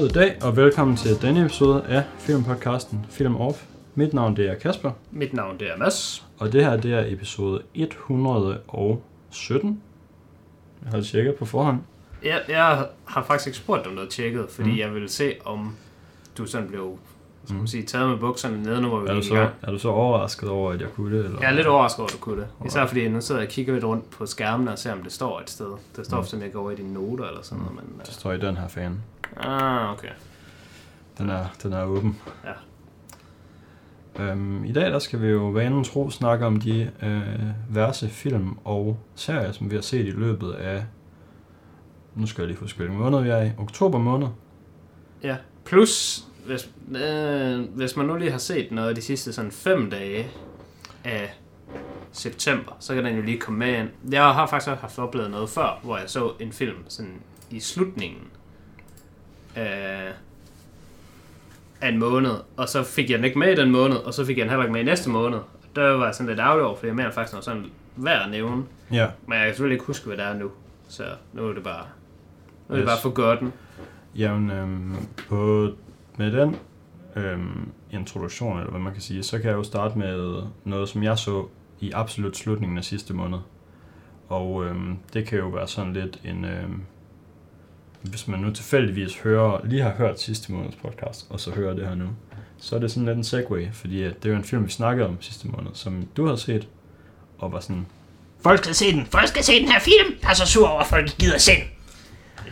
God dag og velkommen til denne episode af filmpodcasten Film Off. Mit navn det er Kasper, Mit navn det er Mads. og det her det er episode 117. Jeg har tjekket på forhånd. Jeg, jeg har faktisk ikke spurgt om har tjekket, fordi Mm. mm. jeg ville se, om du sådan blev skal man sige, taget med bukserne nede, nu hvor vi Er du, i så, gang. er du så overrasket over, at jeg kunne det? Eller? Jeg er lidt overrasket over, at du kunne det. Især fordi nu sidder jeg og kigger lidt rundt på skærmen og ser, om det står et sted. Det står Mm. for eksempel ikke over i dine noter eller sådan noget, men... Det står i den her fan. Ah, okay. Den er, den er åben. Ja. Øhm, I dag der skal vi jo vanen tro snakke om de øh, værste film og serier, som vi har set i løbet af... Nu skal jeg lige huske, hvilken måned vi er i. Oktober måned. Ja. Plus, hvis, øh, hvis man nu lige har set noget af de sidste sådan fem dage af september, så kan den jo lige komme med ind. Jeg har faktisk også haft oplevet noget før, hvor jeg så en film sådan i slutningen af, af en måned, og så fik jeg den ikke med i den måned, og så fik jeg den heller ikke med i næste måned. Der var jeg sådan lidt ærgerlig over, fordi jeg mener faktisk noget sådan værd at nævne. Ja. Men jeg kan selvfølgelig ikke huske, hvad det er nu. Så nu er det bare, nu er det Yes. bare forgotten. Jamen, øhm, på, med den øhm, introduktion, eller hvad man kan sige, så kan jeg jo starte med noget, som jeg så i absolut slutningen af sidste måned. Og øhm, det kan jo være sådan lidt en... Øhm, hvis man nu tilfældigvis hører, lige har hørt sidste måneds podcast, og så hører det her nu, så er det sådan lidt en segue, fordi at det er jo en film, vi snakkede om sidste måned, som du havde set, og var sådan, Folk skal se den. Folk skal se den her film. Jeg er så sur over, at folk gider se den.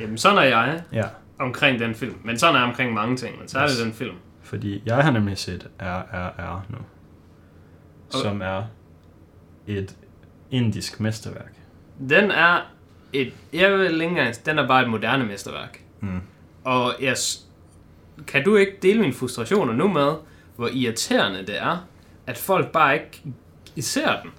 Jamen, sådan er jeg. ja, omkring den film. Men sådan er jeg omkring mange ting, men så er Yes. det den film. Fordi jeg har nemlig set RRR nu. Som er et indisk mesterværk. Den er et, jeg vil ikke engang, den er bare et moderne mesterværk. Mm. Og jeg, kan du ikke dele mine frustrationer nu med, hvor irriterende det er, at folk bare ikke ser den?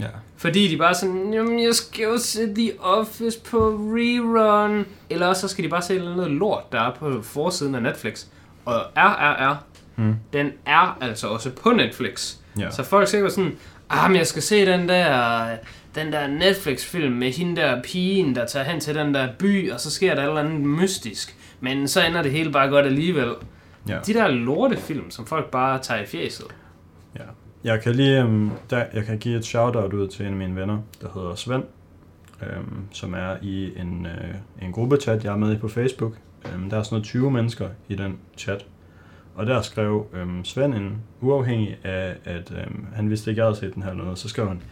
Ja. Fordi de bare sådan, jamen jeg skal jo se The Office på rerun. Eller også så skal de bare se noget lort, der er på forsiden af Netflix. Og RRR, Mm. den er altså også på Netflix. Ja. Så folk siger sådan, ah, men jeg skal se den der, den der Netflix-film med hende der pigen, der tager hen til den der by, og så sker der et eller andet mystisk. Men så ender det hele bare godt alligevel. ja. De der lortefilm, som folk bare tager i fjeset. ja. Jeg kan lige um, der, jeg kan give et shout-out ud til en af mine venner, der hedder Svend, øhm, som er i en, øh, en gruppechat, jeg er med i på Facebook. Øhm, der er sådan noget 20 mennesker i den chat. Og der skrev øhm, Svend en uafhængig af, at øhm, han vidste ikke, jeg havde set den her eller noget. Så skrev han,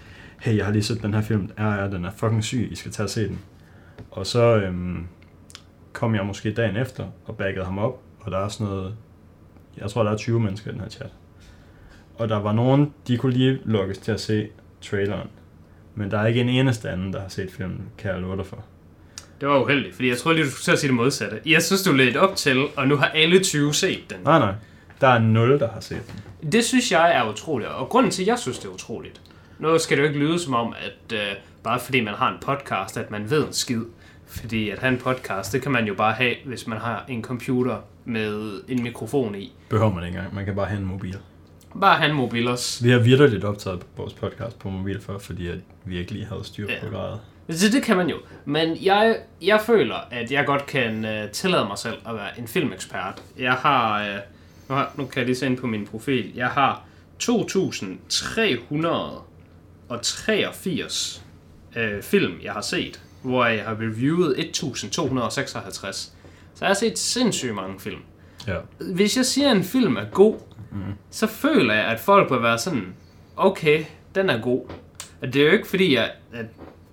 hey, jeg har lige set den her film, RR, den er fucking syg, I skal tage og se den. Og så øhm, kom jeg måske dagen efter og baggede ham op, og der er sådan noget, jeg tror, der er 20 mennesker i den her chat. Og der var nogen, de kunne lige lukkes til at se traileren. Men der er ikke en eneste anden, der har set filmen, kan jeg love dig for. Det var uheldigt, fordi jeg troede lige, du skulle til at sige det modsatte. Jeg synes, du ledte op til, og nu har alle 20 set den. Nej, nej. Der er 0, der har set den. Det synes jeg er utroligt, og grunden til, at jeg synes, det er utroligt, nu skal det jo ikke lyde som om, at øh, bare fordi man har en podcast, at man ved en skid. Fordi at have en podcast, det kan man jo bare have, hvis man har en computer med en mikrofon i. Behøver man ikke engang. Man kan bare have en mobil. Bare have en mobil også. Vi har vidderligt optaget vores podcast på mobil før, fordi at vi ikke lige havde styr på Ja. gradet. Det, det kan man jo. Men jeg, jeg føler, at jeg godt kan øh, tillade mig selv at være en filmekspert. Jeg har, øh, nu, har, nu kan jeg lige se ind på min profil, jeg har 2.383 øh, film, jeg har set, hvor jeg har reviewet 1.256. Så jeg har set sindssygt mange film. Ja. Hvis jeg siger, at en film er god, mm. så føler jeg, at folk vil være sådan, okay, den er god. Og det er jo ikke fordi, jeg, at,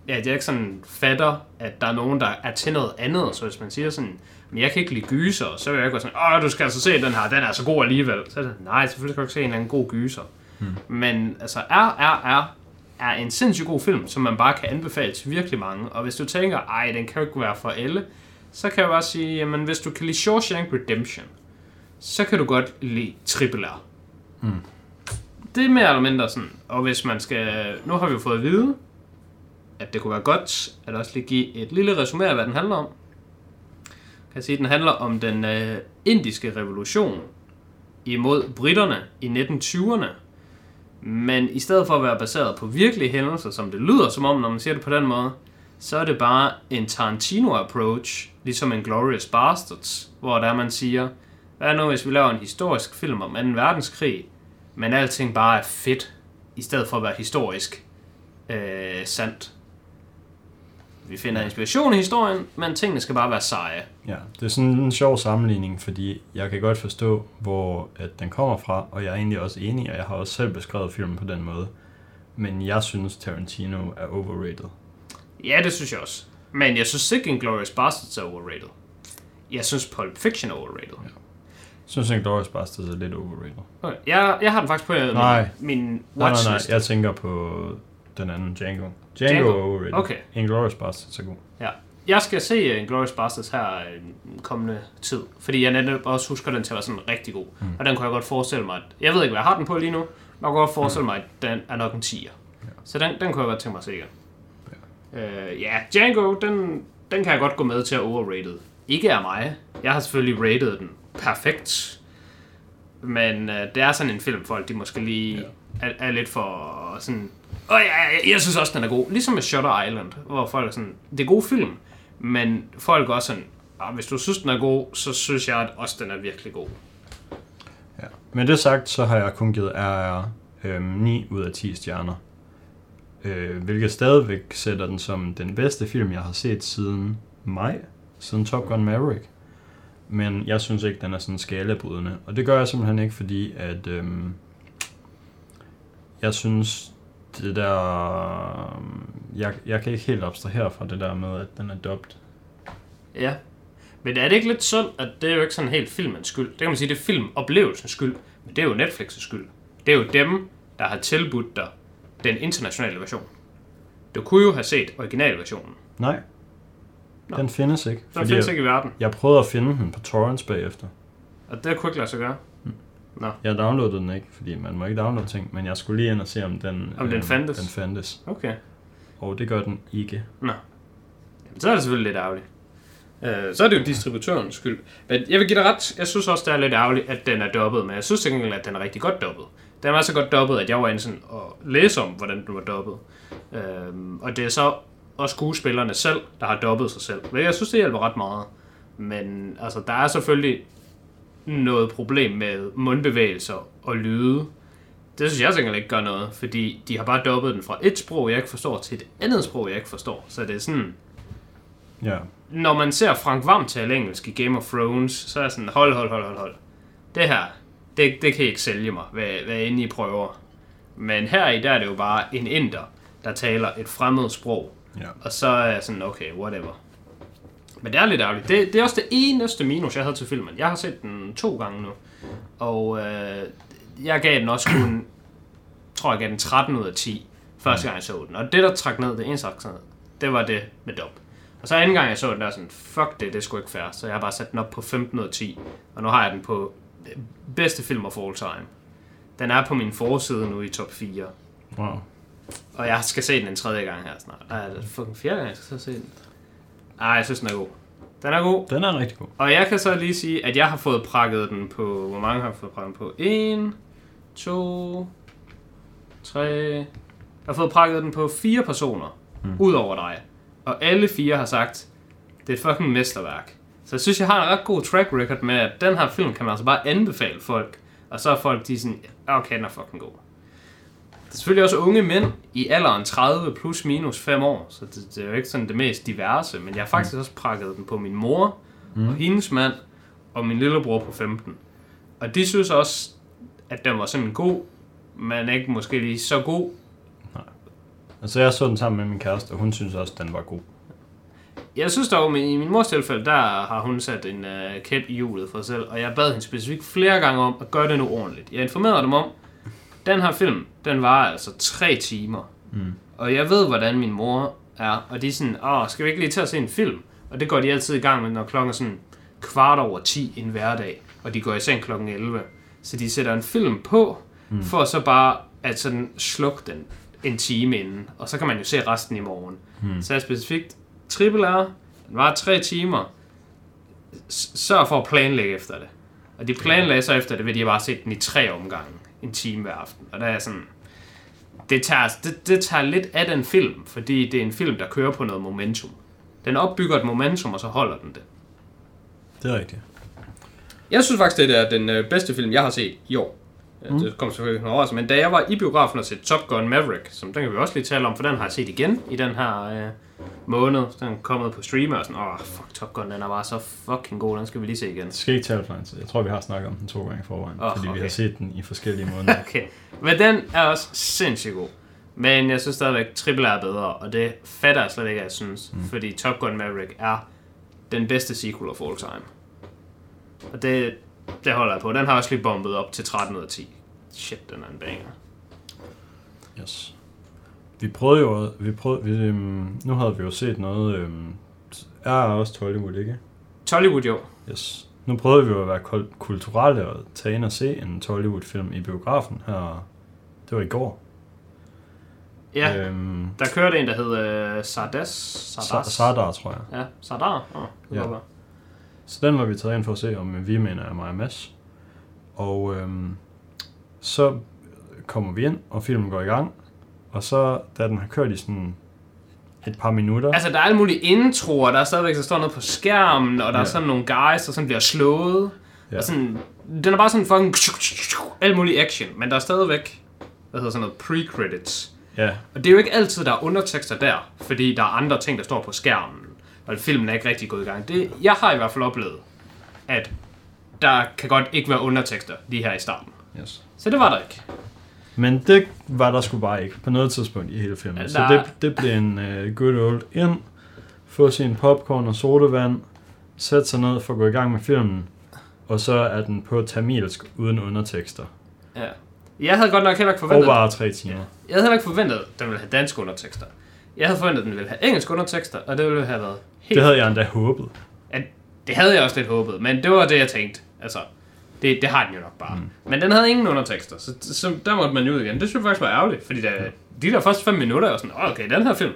at jeg ikke sådan fatter, at der er nogen, der er til noget andet. Så hvis man siger sådan, men jeg kan ikke lide gyser, så vil jeg ikke være sådan, åh, du skal altså se den her, den er så god alligevel. Så er det, nej, selvfølgelig skal du ikke se en eller anden god gyser. Mm. Men altså, RRR er en sindssygt god film, som man bare kan anbefale til virkelig mange. Og hvis du tænker, ej, den kan jo ikke være for alle, så kan jeg bare sige, jamen hvis du kan lide Shawshank Redemption, så kan du godt lide Triple R. Mm. Det er mere eller mindre sådan. Og hvis man skal... Nu har vi jo fået at vide, at det kunne være godt at også lige give et lille resumé af, hvad den handler om. Jeg kan sige, at den handler om den øh, indiske revolution imod britterne i 1920'erne. Men i stedet for at være baseret på virkelige hændelser, som det lyder som om, når man siger det på den måde, så er det bare en Tarantino-approach, ligesom en Glorious Bastards, hvor der man siger, hvad nu hvis vi laver en historisk film om 2. verdenskrig, men alting bare er fedt, i stedet for at være historisk øh, sandt. Vi finder inspiration i historien, men tingene skal bare være seje. Ja, det er sådan en sjov sammenligning, fordi jeg kan godt forstå, hvor at den kommer fra, og jeg er egentlig også enig, og jeg har også selv beskrevet filmen på den måde. Men jeg synes, Tarantino er overrated. Ja, det synes jeg også. Men jeg synes ikke, Inglourious Basterds er overrated. Jeg synes Pulp Fiction er overrated. Ja. Jeg synes, Inglourious Basterds er lidt overrated. Okay. Jeg, jeg har den faktisk på øh, Nej. min, min Nej, nej, watchlist. nej, jeg tænker på den anden, Django. Django, Django? er overrated. Okay. Inglourious Basterds er god. Ja. Jeg skal se uh, Inglourious Basterds her øh, kommende tid, fordi jeg netop også husker den til at være sådan rigtig god. Mm. Og den kunne jeg godt forestille mig, at, jeg ved ikke, hvad jeg har den på lige nu, men jeg kunne godt forestille mig, at den er nok en 10'er. Ja. Så den, den kunne jeg godt tænke mig at se igen. Ja, uh, ja Django, den, den kan jeg godt gå med til at overrated. Ikke af mig. Jeg har selvfølgelig rated den perfekt. Men uh, det er sådan en film, folk de måske lige ja. er, er lidt for sådan... Og jeg, jeg, jeg synes også, den er god. Ligesom med Shutter Island, hvor folk er sådan... Det er god film, men folk er også sådan... Ah, hvis du synes, den er god, så synes jeg at også, den er virkelig god. Ja. Men det sagt, så har jeg kun givet RR øh, 9 ud af 10 stjerner. Øh, hvilket stadigvæk sætter den som den bedste film, jeg har set siden maj, siden Top Gun Maverick. Men jeg synes ikke, den er sådan skalabrydende. Og det gør jeg simpelthen ikke, fordi at øh, jeg synes, det der... Jeg, jeg kan ikke helt abstrahere fra det der med, at den er dubbed. Ja. Men er det ikke lidt synd, at det er jo ikke sådan helt filmens skyld? Det kan man sige, det er filmoplevelsens skyld. Men det er jo Netflix' skyld. Det er jo dem, der har tilbudt dig den internationale version. Du kunne jo have set originalversionen. Nej, Nå. den findes ikke. Den findes ikke i verden. Jeg prøvede at finde den på torrents bagefter. Og det kunne ikke lade sig gøre. Jeg downloadede den ikke, fordi man må ikke downloade ting, men jeg skulle lige ind og se, om den, Om den øhm, fandtes? den fandtes. Okay. Og det gør den ikke. Nå. Jamen, så er det selvfølgelig lidt ærgerligt. Øh, så er det jo distributørens skyld. Men jeg vil give dig ret. Jeg synes også, det er lidt ærgerligt, at den er dobbet. Men jeg synes til gengæld, at den er rigtig godt dobbet. Den var så godt dobbet, at jeg var inde sådan og læse om, hvordan den var dobbet. Øhm, og det er så også skuespillerne selv, der har dobbet sig selv. Men jeg synes, det hjælper ret meget. Men altså, der er selvfølgelig noget problem med mundbevægelser og lyde. Det synes jeg til gengæld ikke gør noget, fordi de har bare dobbet den fra et sprog, jeg ikke forstår, til et andet sprog, jeg ikke forstår. Så det er sådan, Ja, når man ser Frank Vam tale engelsk i Game of Thrones, så er jeg sådan, hold, hold, hold, hold, hold. Det her, det, det kan I ikke sælge mig, hvad, hvad end I prøver. Men her i der er det jo bare en inder, der taler et fremmed sprog. ja. Og så er jeg sådan, okay, whatever. Men det er lidt ærgerligt. Det, det er også det eneste minus, jeg havde til filmen. Jeg har set den to gange nu. Og øh, jeg gav den også kun, tror jeg gav den 13 ud af 10, første gang jeg så den. Og det, der trak ned, det eneste, der ned, det var det med dub. Og så anden gang jeg så den, der sådan, fuck det, det er sgu ikke fair. Så jeg har bare sat den op på 15 ud af 10. Og nu har jeg den på øh, bedste film of all time. Den er på min forside nu i top 4. Wow. Og jeg skal se den en tredje gang her snart. Ej, det er fucking fjerde gang, jeg skal så se den. Ej, jeg synes, den er god. Den er god. Den er rigtig god. Og jeg kan så lige sige, at jeg har fået prakket den på... Hvor mange har jeg fået prakket den på? 1, 2, 3... Jeg har fået prakket den på fire personer, mm. ud over dig. Og alle fire har sagt, det er et fucking mesterværk. Så jeg synes, jeg har en ret god track record med, at den her film kan man altså bare anbefale folk. Og så er folk, de er sådan, "Ja, okay, den er fucking god. Er selvfølgelig også unge mænd i alderen 30 plus minus 5 år, så det, det er jo ikke sådan det mest diverse, men jeg har faktisk også prakket den på min mor, mm. og hendes mand, og min lillebror på 15. Og de synes også, at den var sådan god, men ikke måske lige så god. Altså, jeg så den sammen med min kæreste, og hun synes også, den var god. Jeg synes dog, i min mors tilfælde, der har hun sat en uh, kæp i hjulet for sig selv, og jeg bad hende specifikt flere gange om at gøre det nu ordentligt. Jeg informerede dem om, den her film, den var altså tre timer. Mm. Og jeg ved, hvordan min mor er, og de er sådan, åh, skal vi ikke lige tage og se en film? Og det går de altid i gang med, når klokken er sådan kvart over 10 en hverdag, og de går i seng klokken 11. Så de sætter en film på, mm. for så bare at sådan slukke den en time inden, og så kan man jo se resten i morgen. Mm. Så er specifikt Triple R, den var tre timer, sørg for at planlægge efter det. Og de planlagde så efter det, ved de bare set den i tre omgange, en time hver aften. Og der er sådan, det tager, det, det tager lidt af den film, fordi det er en film, der kører på noget momentum. Den opbygger et momentum, og så holder den det. Det er rigtigt. Jeg synes faktisk, det er den øh, bedste film, jeg har set i år. Mm. Det kommer selvfølgelig ikke overraskelse, men da jeg var i biografen og set Top Gun Maverick, som den kan vi også lige tale om, for den har jeg set igen i den her øh, måned. Den er kommet på streamer og sådan, åh, fuck, Top Gun, den er bare så fucking god, den skal vi lige se igen. Det skal ikke tale for en tid. Jeg tror, vi har snakket om den to gange i forvejen, Åh, fordi vi okay. har set den i forskellige måneder. Okay, men den er også sindssygt god. Men jeg synes stadigvæk, Triple er bedre, og det fatter jeg slet ikke, at jeg synes. Mm. Fordi Top Gun Maverick er den bedste sequel of all time. Og det, det holder jeg på. Den har også lige bombet op til 13 ud af 10. Shit, den er en banger. Yes. Vi prøvede jo, vi prøvede, vi, øhm, nu havde vi jo set noget, øhm, er også Hollywood, ikke? Tollywood jo. Yes. Nu prøvede vi jo at være kul- kulturelle og tage ind og se en Hollywood-film i biografen her. Det var i går. Ja, Øhm, der kørte en, der hed øh, Sardas. Sa- Sardas. Sardar, tror jeg. Ja, Sardar. Oh, Ja. ja. Så den var vi taget ind for at se, om vi mener er mig og Mads. Og øhm, så kommer vi ind, og filmen går i gang. Og så, da den har kørt i sådan et par minutter, Altså, der er alle mulige introer, der er stadigvæk, der står noget på skærmen, og der ja. er sådan nogle guys, der sådan bliver slået. Ja. Og sådan, den er bare sådan fucking... Alt muligt action, men der er stadigvæk, hvad hedder sådan noget, pre-credits. ja, Og det er jo ikke altid, der er undertekster der, fordi der er andre ting, der står på skærmen, og filmen er ikke rigtig gået i gang. Det, jeg har i hvert fald oplevet, at der kan godt ikke være undertekster lige her i starten. yes. Så det var der ikke. Men det var der sgu bare ikke på noget tidspunkt i hele filmen. Ja, Så det, det blev en uh, good old ind, få sin popcorn og sodavand, sætte sig ned for at gå i gang med filmen, og så er den på tamilsk uden undertekster. Ja. Jeg havde godt nok heller ikke forventet, Overvarer tre timer. jeg havde heller ikke forventet, at den ville have danske undertekster. Jeg havde forventet, at den ville have engelske undertekster, og det ville have været helt... Det havde jeg endda håbet. at, det havde jeg også lidt håbet, men det var det, jeg tænkte. Altså, det, det har den jo nok bare. Mm. Men den havde ingen undertekster, så, så der måtte man jo ud igen. Det synes jeg faktisk var ærgerligt, fordi da, de der første fem minutter, jeg var sådan, "Åh, okay, den her film,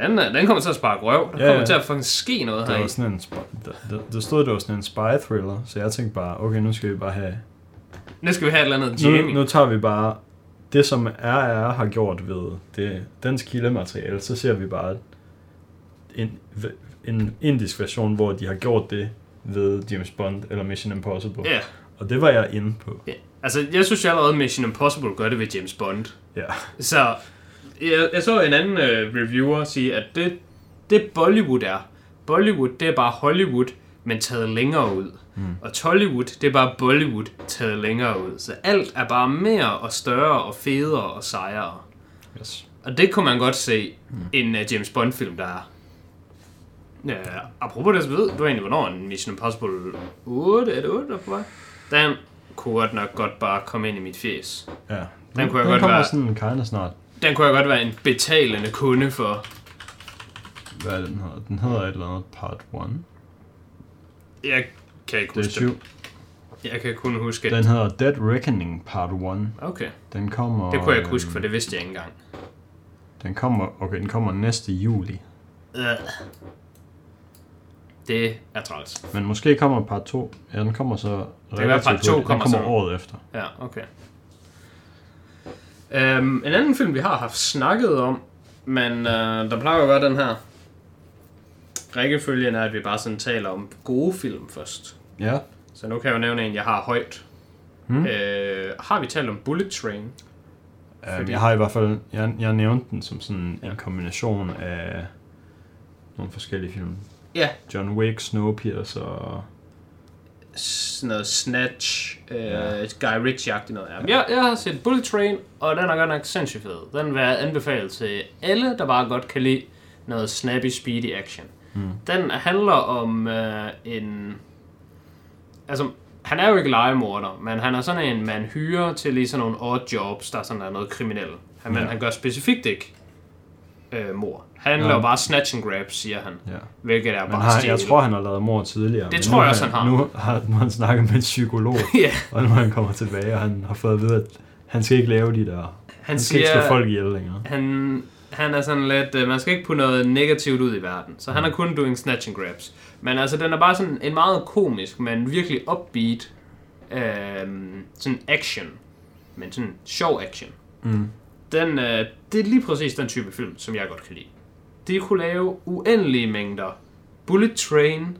den, er- den kommer til at spare røv. Der Ja, kommer ja. til at fucking ske noget Det her var sådan en sp- der, der, der stod, det var sådan en spy thriller, så jeg tænkte bare, okay, nu skal vi bare have... Nu skal vi have et eller andet Nu, Jamie. nu tager vi bare det, som RR har gjort ved det, dens kildemateriale, så ser vi bare en, en indisk version, hvor de har gjort det ved James Bond eller Mission Impossible. Ja. Og det var jeg inde på. ja. Altså, jeg synes jo allerede, Mission Impossible gør det ved James Bond. Ja. Så jeg, jeg så en anden øh, reviewer sige, at det, det Bollywood er, Bollywood, det er bare Hollywood, men taget længere ud. Mm. Og Tollywood, det er bare Bollywood taget længere ud. Så alt er bare mere og større og federe og sejere. Yes. Og det kunne man godt se mm. en uh, James Bond-film, der er. Ja, apropos det, så ved du egentlig, hvornår en Mission Impossible 8, er det 8, der er på vej? Den kunne godt nok godt bare komme ind i mit fjes. Ja. Den kunne jeg den godt kommer være- sådan kinda snart. Den kunne jeg godt være en betalende kunde for. Hvad er det, den hedder? Den hedder et eller andet part 1. Jeg kan ikke Det er huske syv. Jeg kan kun huske det. Den hedder Dead Reckoning part 1. Okay, Den kommer... det kunne jeg ikke huske, for det vidste jeg ikke engang. Den kommer, okay, den kommer næste juli. Øh. Det er træls. Men måske kommer part 2. Ja, den kommer så kan være, part relativt to hurtigt. kommer Den kommer så- året efter. Ja, okay. Um, en anden film, vi har haft snakket om, men uh, der plejer jo at være den her. Rækkefølgen er, at vi bare sådan taler om gode film først. Ja. Så nu kan jeg jo nævne en, jeg har højt. Hmm. Uh, har vi talt om Bullet Train? Um, Fordi- jeg har i hvert fald, jeg, jeg nævnte den som sådan Ja. en kombination af nogle forskellige film. Ja. John Wick, Snowpiercer og... Sådan noget Snatch, uh, Ja. Guy Ritchie-agtigt noget. Ja. Jeg, jeg har set Bullet Train, og den er godt nok sindssygt fed. Den vil jeg anbefale til alle, der bare godt kan lide noget snappy, speedy action. Mm. Den handler om øh, en... Altså, han er jo ikke legemorder, men han er sådan en, man hyrer til lige sådan nogle odd jobs, der er sådan der er noget kriminel. Han, Ja. han gør specifikt ikke øh, mor. Han Nå. laver bare snatch and grab, siger han. Ja. Hvilket er Men bare jeg stil. tror, han har lavet mor tidligere. men tror jeg også, han har. Nu har, nu har han snakket med en psykolog, ja, og nu han kommer tilbage, og han har fået at vide, at han skal ikke lave de der... Han, han skal ikke slå siger, folk ihjel længere. han, han er sådan lidt, øh, man skal ikke putte noget negativt ud i verden, så han er kun doing snatch and grabs. Men altså, den er bare sådan en meget komisk, men virkelig upbeat, øh, sådan action, men sådan sjov action. Mm. Den, øh, det er lige præcis den type film, som jeg godt kan lide. De kunne lave uendelige mængder Bullet Train,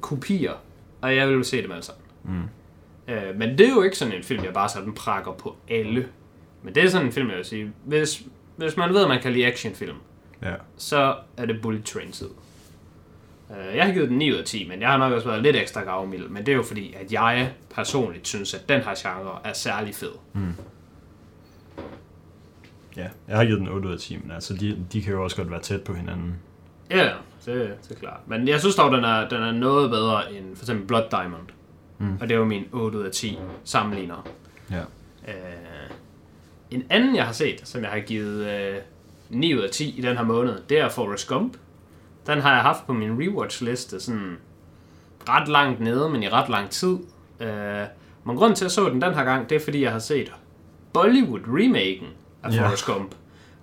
kopier, og jeg vil se dem alle sammen. Mm. Øh, men det er jo ikke sådan en film, jeg bare sådan prakker på alle. Men det er sådan en film, jeg vil sige, hvis, hvis man ved, at man kan lide actionfilm, Ja. så er det Bullet Train tid. Øh, Jeg har givet den 9 ud af 10, men jeg har nok også været lidt ekstra gavmild. Men det er jo fordi, at jeg personligt synes, at den her genre er særlig fed. Ja. Jeg har givet den 8 ud af 10, men altså, de, de kan jo også godt være tæt på hinanden. Ja, det, det er klart. Men jeg synes dog, den er, den er noget bedre end for eksempel Blood Diamond. Mm. Og det er jo min 8 ud af 10 sammenligner. Ja. Øh, en anden, jeg har set, som jeg har givet øh, 9 ud af 10 i den her måned, det er Forrest Gump. Den har jeg haft på min rewatch-liste sådan ret langt nede, men i ret lang tid. Øh, men grunden til, at jeg så den den her gang, det er, fordi jeg har set Bollywood-remaken af Ja. Forrest Gump.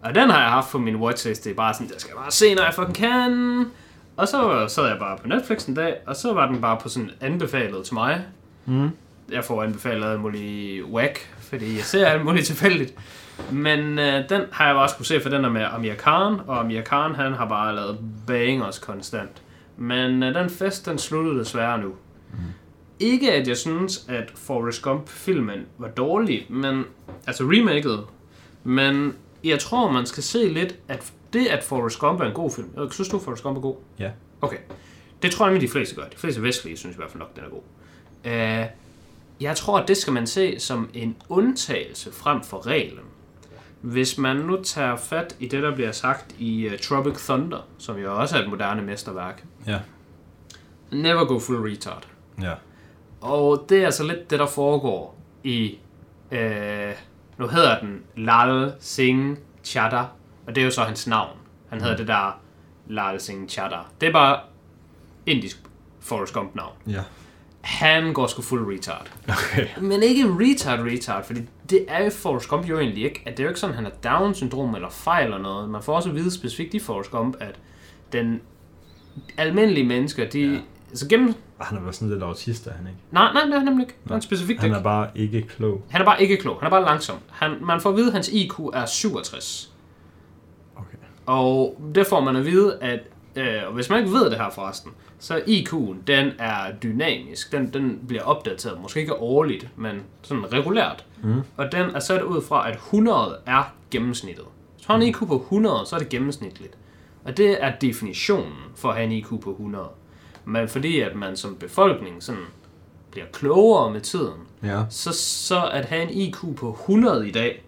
Og den har jeg haft på min watchliste. Det er bare sådan, jeg skal bare se, når jeg fucking kan. Og så sad jeg bare på Netflix en dag, og så var den bare på sådan anbefalet til mig. Mm. Jeg får anbefalet alt muligt whack, fordi jeg ser alt muligt tilfældigt. Men øh, den har jeg bare skulle se, for den er med Amir Khan, og Amir Khan han har bare lavet bangers konstant. Men øh, den fest, den sluttede desværre nu. Mm. Ikke at jeg synes, at Forrest Gump-filmen var dårlig, men altså remaket, men jeg tror, man skal se lidt, at det, at Forrest Gump er en god film. Jeg synes du, Forrest Gump er god? Ja. Okay. Det tror jeg nemlig, de fleste gør. De fleste vestlige synes i hvert fald nok, den er god. Uh, jeg tror, at det skal man se som en undtagelse frem for reglen. Hvis man nu tager fat i det, der bliver sagt i uh, Tropic Thunder, som jo også er et moderne mesterværk. Ja. Never go full retard. Ja. Og det er altså lidt det, der foregår i... Øh, nu hedder den Lal Singh Chaddha, og det er jo så hans navn. Han hedder det der Lal Singh Chaddha. Det er bare indisk Forrest Gump navn. Ja. Han går sgu fuld retard. Okay. Men ikke retard retard, fordi det er jo Forrest Gump jo egentlig ikke. At det er jo ikke sådan, at han har Down-syndrom eller fejl eller noget. Man får også at vide specifikt i Forrest Gump, at den almindelige mennesker, de... Ja. Altså gennem... Han er vel sådan lidt autist, er han ikke? Nej, nej, det er han nemlig ikke. Det er han specifikt Han ikke. er bare ikke klog. Han er bare ikke klog. Han er bare langsom. Han, man får at vide, at hans IQ er 67. Okay. Og det får man at vide, at øh, og hvis man ikke ved det her forresten, så IQ'en, den er dynamisk. Den, den bliver opdateret, måske ikke årligt, men sådan regulært. Mm. Og den er sat ud fra, at 100 er gennemsnittet. Hvis man har en IQ på 100, så er det gennemsnitligt. Og det er definitionen for at have en IQ på 100. Men fordi at man som befolkning sådan bliver klogere med tiden, Ja. så, så at have en IQ på 100 i dag,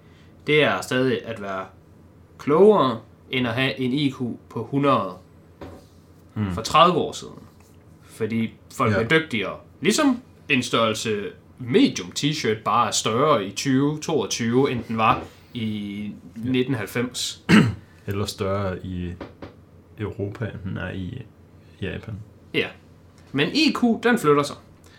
det er stadig at være klogere, end at have en IQ på 100 mm. for 30 år siden. Fordi folk ja. er dygtigere. Ligesom en størrelse medium t-shirt bare er større i 2022, end den var i 1990. Eller større i Europa, end den er i Japan. Ja. Men IQ, den flytter sig.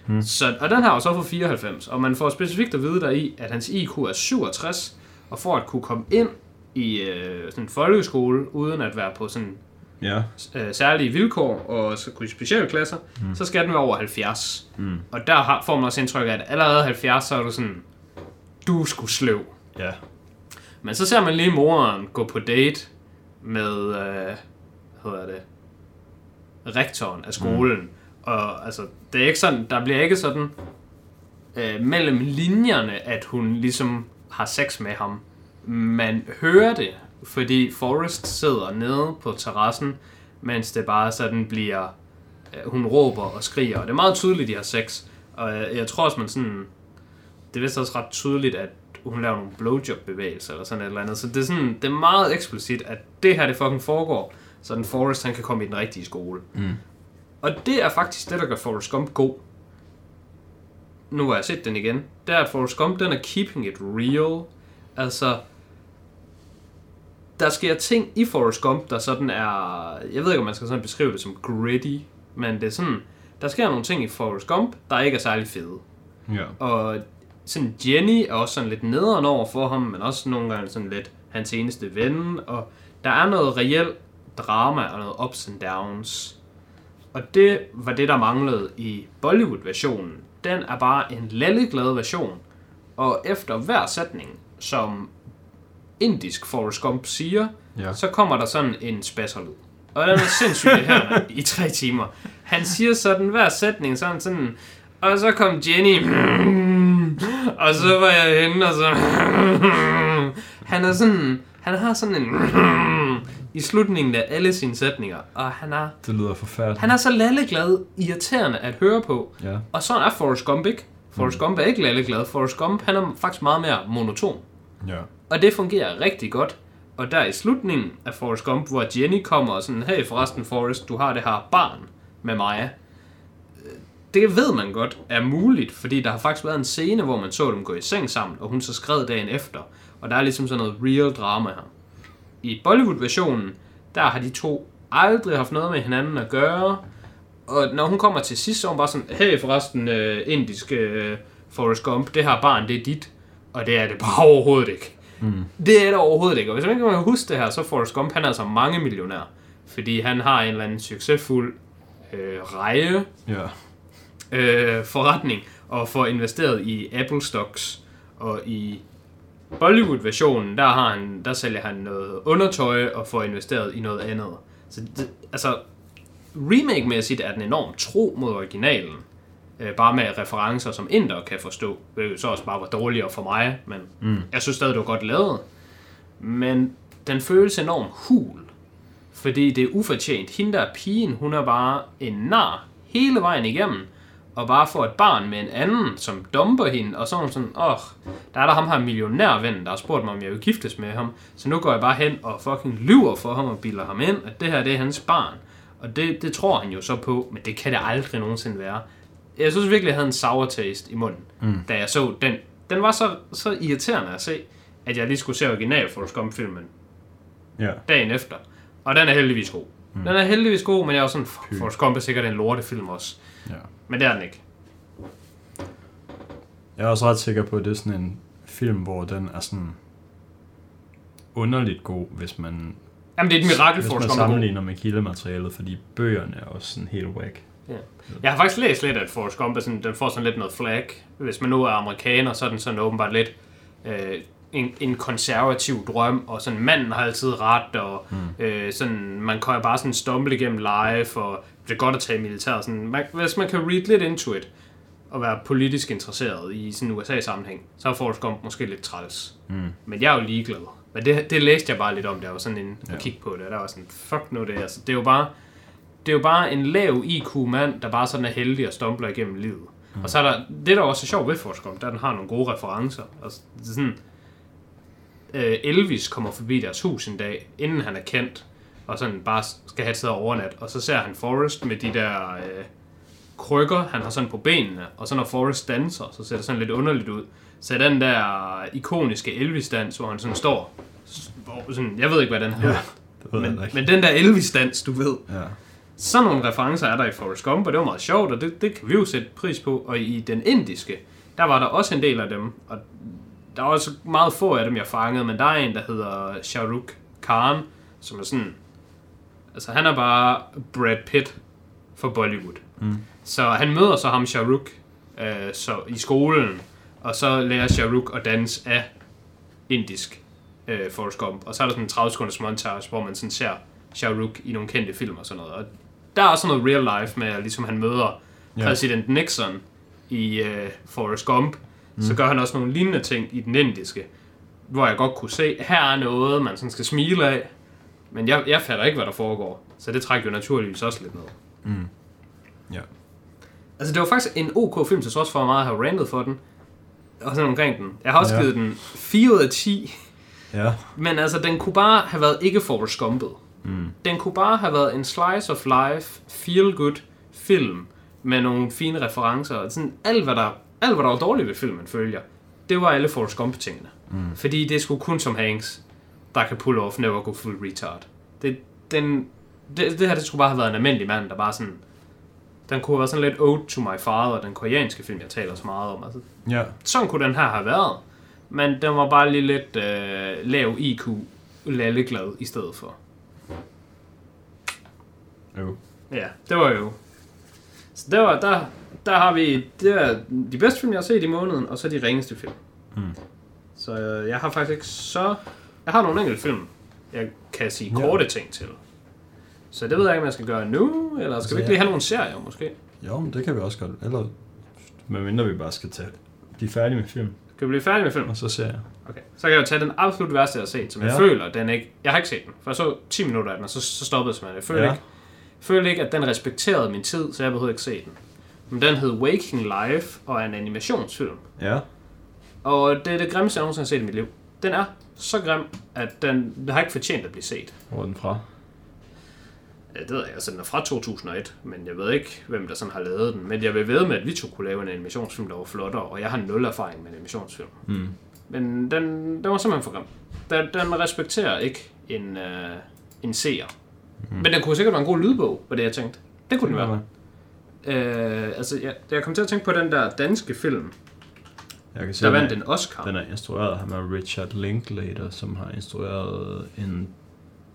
Hmm. Så, og den har jo så for 94, og man får specifikt at vide der i, at hans IQ er 67, og for at kunne komme ind i øh, sådan en folkeskole, uden at være på sådan Ja. øh, særlige vilkår, og så kunne i specialklasser, mm. så skal den være over 70. Mm. Og der har, får man også indtryk af, at allerede 70, så er du sådan, du skulle sløv. Ja. Men så ser man lige moren gå på date med, øh, hvad hedder det, rektoren af skolen. Mm. Og altså, det er ikke sådan, der bliver ikke sådan øh, mellem linjerne, at hun ligesom har sex med ham. Man hører det, fordi Forrest sidder nede på terrassen, mens det bare sådan bliver, øh, hun råber og skriger. Og det er meget tydeligt, de har sex. Og jeg, jeg tror også, man sådan, det er vist også ret tydeligt, at hun laver nogle blowjob-bevægelser eller sådan et eller andet. Så det er, sådan, det er meget eksplicit, at det her det fucking foregår, så den Forrest han kan komme i den rigtige skole. Mm. Og det er faktisk det, der gør Forrest Gump god. Nu har jeg set den igen. Det er, Forrest Gump, den er keeping it real. Altså, der sker ting i Forrest Gump, der sådan er... Jeg ved ikke, om man skal sådan beskrive det som gritty, men det er sådan... Der sker nogle ting i Forrest Gump, der ikke er særlig fede. Ja. Og sådan Jenny er også sådan lidt nederen over for ham, men også nogle gange sådan lidt hans eneste ven. Og der er noget reelt drama og noget ups and downs. Og det var det, der manglede i Bollywood-versionen. Den er bare en lalleglad version. Og efter hver sætning, som indisk Forrest Gump siger, Ja. så kommer der sådan en spasserlyd. Og den er sindssygt her i tre timer. Han siger sådan hver sætning sådan sådan, og så kom Jenny, og så var jeg henne, og så... Han er sådan, han har sådan en... i slutningen af alle sine sætninger, og han er, Det lyder forfærdeligt. han er så lalleglad, irriterende at høre på. Ja. Og sådan er Forrest Gump ikke. Forrest Gump er ikke lalleglad. Forrest Gump, han er faktisk meget mere monoton. Ja. Og det fungerer rigtig godt. Og der i slutningen af Forrest Gump, hvor Jenny kommer og sådan, hey forresten Forrest, du har det her barn med mig. Øh, Det ved man godt er muligt, fordi der har faktisk været en scene, hvor man så dem gå i seng sammen, og hun så skred dagen efter. Og der er ligesom sådan noget real drama her. I Bollywood-versionen, der har de to aldrig haft noget med hinanden at gøre. Og når hun kommer til sidst, så er hun bare sådan, hey forresten, uh, indisk uh, Forrest Gump, det her barn, det er dit. Og det er det bare overhovedet ikke. Mm. Det er det overhovedet ikke. Og hvis man ikke kan huske det her, så Forrest Gump, han er altså mange millionær. Fordi han har en eller anden succesfuld øh, reje Ja. øh, forretning og får investeret i Apple stocks og i Bollywood-versionen, der, har han, der sælger han noget undertøj og får investeret i noget andet. Så det, altså, remake-mæssigt er den enormt tro mod originalen. Øh, bare med referencer, som inder kan forstå. Hvilket så også bare var dårligere for mig, men mm. jeg synes stadig, det var godt lavet. Men den føles enormt hul. Fordi det er ufortjent. Hende der pigen, hun er bare en nar hele vejen igennem. Og bare får et barn med en anden, som dumper hende. Og så er hun sådan, åh, der er der ham her millionærven, der har spurgt mig, om jeg vil giftes med ham. Så nu går jeg bare hen og fucking lyver for ham og bilder ham ind, at det her det er hans barn. Og det, det tror han jo så på, men det kan det aldrig nogensinde være. Jeg synes virkelig, jeg havde en sour taste i munden, mm. da jeg så den. Den var så, så irriterende at se, at jeg lige skulle se original Forrest Gump-filmen Ja. dagen efter. Og den er heldigvis god. Mm. Den er heldigvis god, men jeg er også sådan, "Fuck, Forrest Gump er sikkert en lortefilm også. Ja. Men det er den ikke. Jeg er også ret sikker på, at det er sådan en film, hvor den er sådan underligt god, hvis man, Jamen, det er et mirakel, hvis man er sammenligner med kildematerialet, fordi bøgerne er også sådan helt whack. Ja. Jeg har faktisk læst lidt, at Forrest Gump er sådan, den får sådan lidt noget flag. Hvis man nu er amerikaner, så er den sådan åbenbart lidt øh, en, en konservativ drøm, og sådan manden har altid ret, og mm. øh, sådan, man kan jo bare sådan stumble igennem live, og det er godt at tage i militæret. Sådan, man, hvis man kan read lidt into it, og være politisk interesseret i sådan en USA-sammenhæng, så er Forrest Gump måske lidt træls. Mm. Men jeg er jo ligeglad. Men det, det læste jeg bare lidt om, der var sådan en ja. At kigge på det, og der var sådan, fuck nu det, altså, det er jo bare, det er jo bare en lav IQ-mand, der bare sådan er heldig og stumbler igennem livet. Mm. Og så er der, det der også er sjovt ved Forrest Gump, der den har nogle gode referencer. Altså, det er sådan, øh, Elvis kommer forbi deres hus en dag, inden han er kendt, og sådan bare skal have et sted at og så ser han Forrest med de der øh, krykker, han har sådan på benene, og så når Forrest danser, så ser det sådan lidt underligt ud. Så den der ikoniske Elvis-dans, hvor han sådan står, hvor sådan, jeg ved ikke, hvad den hedder, ved men, men den der Elvis-dans, du ved, Ja. sådan nogle referencer er der i Forrest Gump, og det var meget sjovt, og det, det kan vi jo sætte pris på. Og i den indiske, der var der også en del af dem, og der var også meget få af dem, jeg fangede, men der er en, der hedder Shah Rukh Khan, som er sådan... Altså, han er bare Brad Pitt for Bollywood. Mm. Så han møder så ham, Shah Rukh, øh, så i skolen, og så lærer Shah Rukh at danse af indisk øh, Forrest Gump. Og så er der sådan en 30 sekunders montage, hvor man sådan ser Shah Rukh i nogle kendte film og sådan noget. Og der er også noget real life med, at ligesom han møder Ja. præsident Nixon i øh, Forrest Gump. Mm. Så gør han også nogle lignende ting i den indiske, hvor jeg godt kunne se, her er noget, man sådan skal smile af. Men jeg, jeg fatter ikke, hvad der foregår. Så det trækker jo naturligvis også lidt ned. Ja. Altså, det var faktisk en OK film, til trods for, at meget har randet for den. Og sådan omkring den. Jeg har også Ja. givet den 4 ud af 10. Ja. Men altså, den kunne bare have været ikke Forrest Gumpet. Mm. Den kunne bare have været en slice of life, feel good film med nogle fine referencer. og Sådan alt, hvad der, alt, hvad der var dårligt ved filmen, følger, det var alle Forrest Gump-tingene. Mm. Fordi det skulle kun som Hanks, der kan pull off Never Go Full Retard. Det, den, det, det her, det skulle bare have været en almindelig mand, der bare sådan... Den kunne have været sådan lidt Ode to My Father, den koreanske film, jeg taler så meget om. Altså, Ja. sådan kunne den her have været. Men den var bare lige lidt øh, lav IQ, lalleglad i stedet for. Jo. Ja, det var jo. Så det var, der, der har vi det er de bedste film, jeg har set i måneden, og så de ringeste film. Mm. Så øh, jeg har faktisk ikke så... Jeg har nogle enkelte film, jeg kan sige Ja. korte ting til. Så det ved jeg ikke, om jeg skal gøre nu, eller skal vi ikke ja. lige have nogle serier, måske? Jo, men det kan vi også godt. Eller medmindre vi bare skal tage de er færdige med film, Skal vi blive færdige med film? og så ser jeg. Okay. Så kan jeg jo tage den absolut værste, jeg har set, som jeg Ja. føler, den ikke... Jeg har ikke set den, for jeg så 10 minutter af den, og så, så stoppede jeg. Jeg føler, Ja. ja. ikke, jeg føler ikke, at den respekterede min tid, så jeg behøvede ikke se den. Men den hed Waking Life, og er en animationsfilm. Ja. Og det er det grimmeste, jeg nogensinde har set i mit liv. Den er så grim, at den, den har ikke fortjent at blive set. Hvor er den fra? Ja, det ved jeg, altså den er fra 2001, men jeg ved ikke, hvem der sådan har lavet den. Men jeg vil ved med, at vi to kunne lave en animationsfilm, der var flottere, og jeg har nul erfaring med animationsfilm. Mm. Men den, den var simpelthen for grim. Den, den respekterer ikke en, øh, en seer. Mm. Men den kunne sikkert være en god lydbog, var det jeg tænkte. Det kunne den være. Øh, altså, jeg, jeg kom til at tænke på den der danske film, Jeg kan se, der den vandt er- en Oscar. Den er instrueret af ham af Richard Linklater, som har instrueret en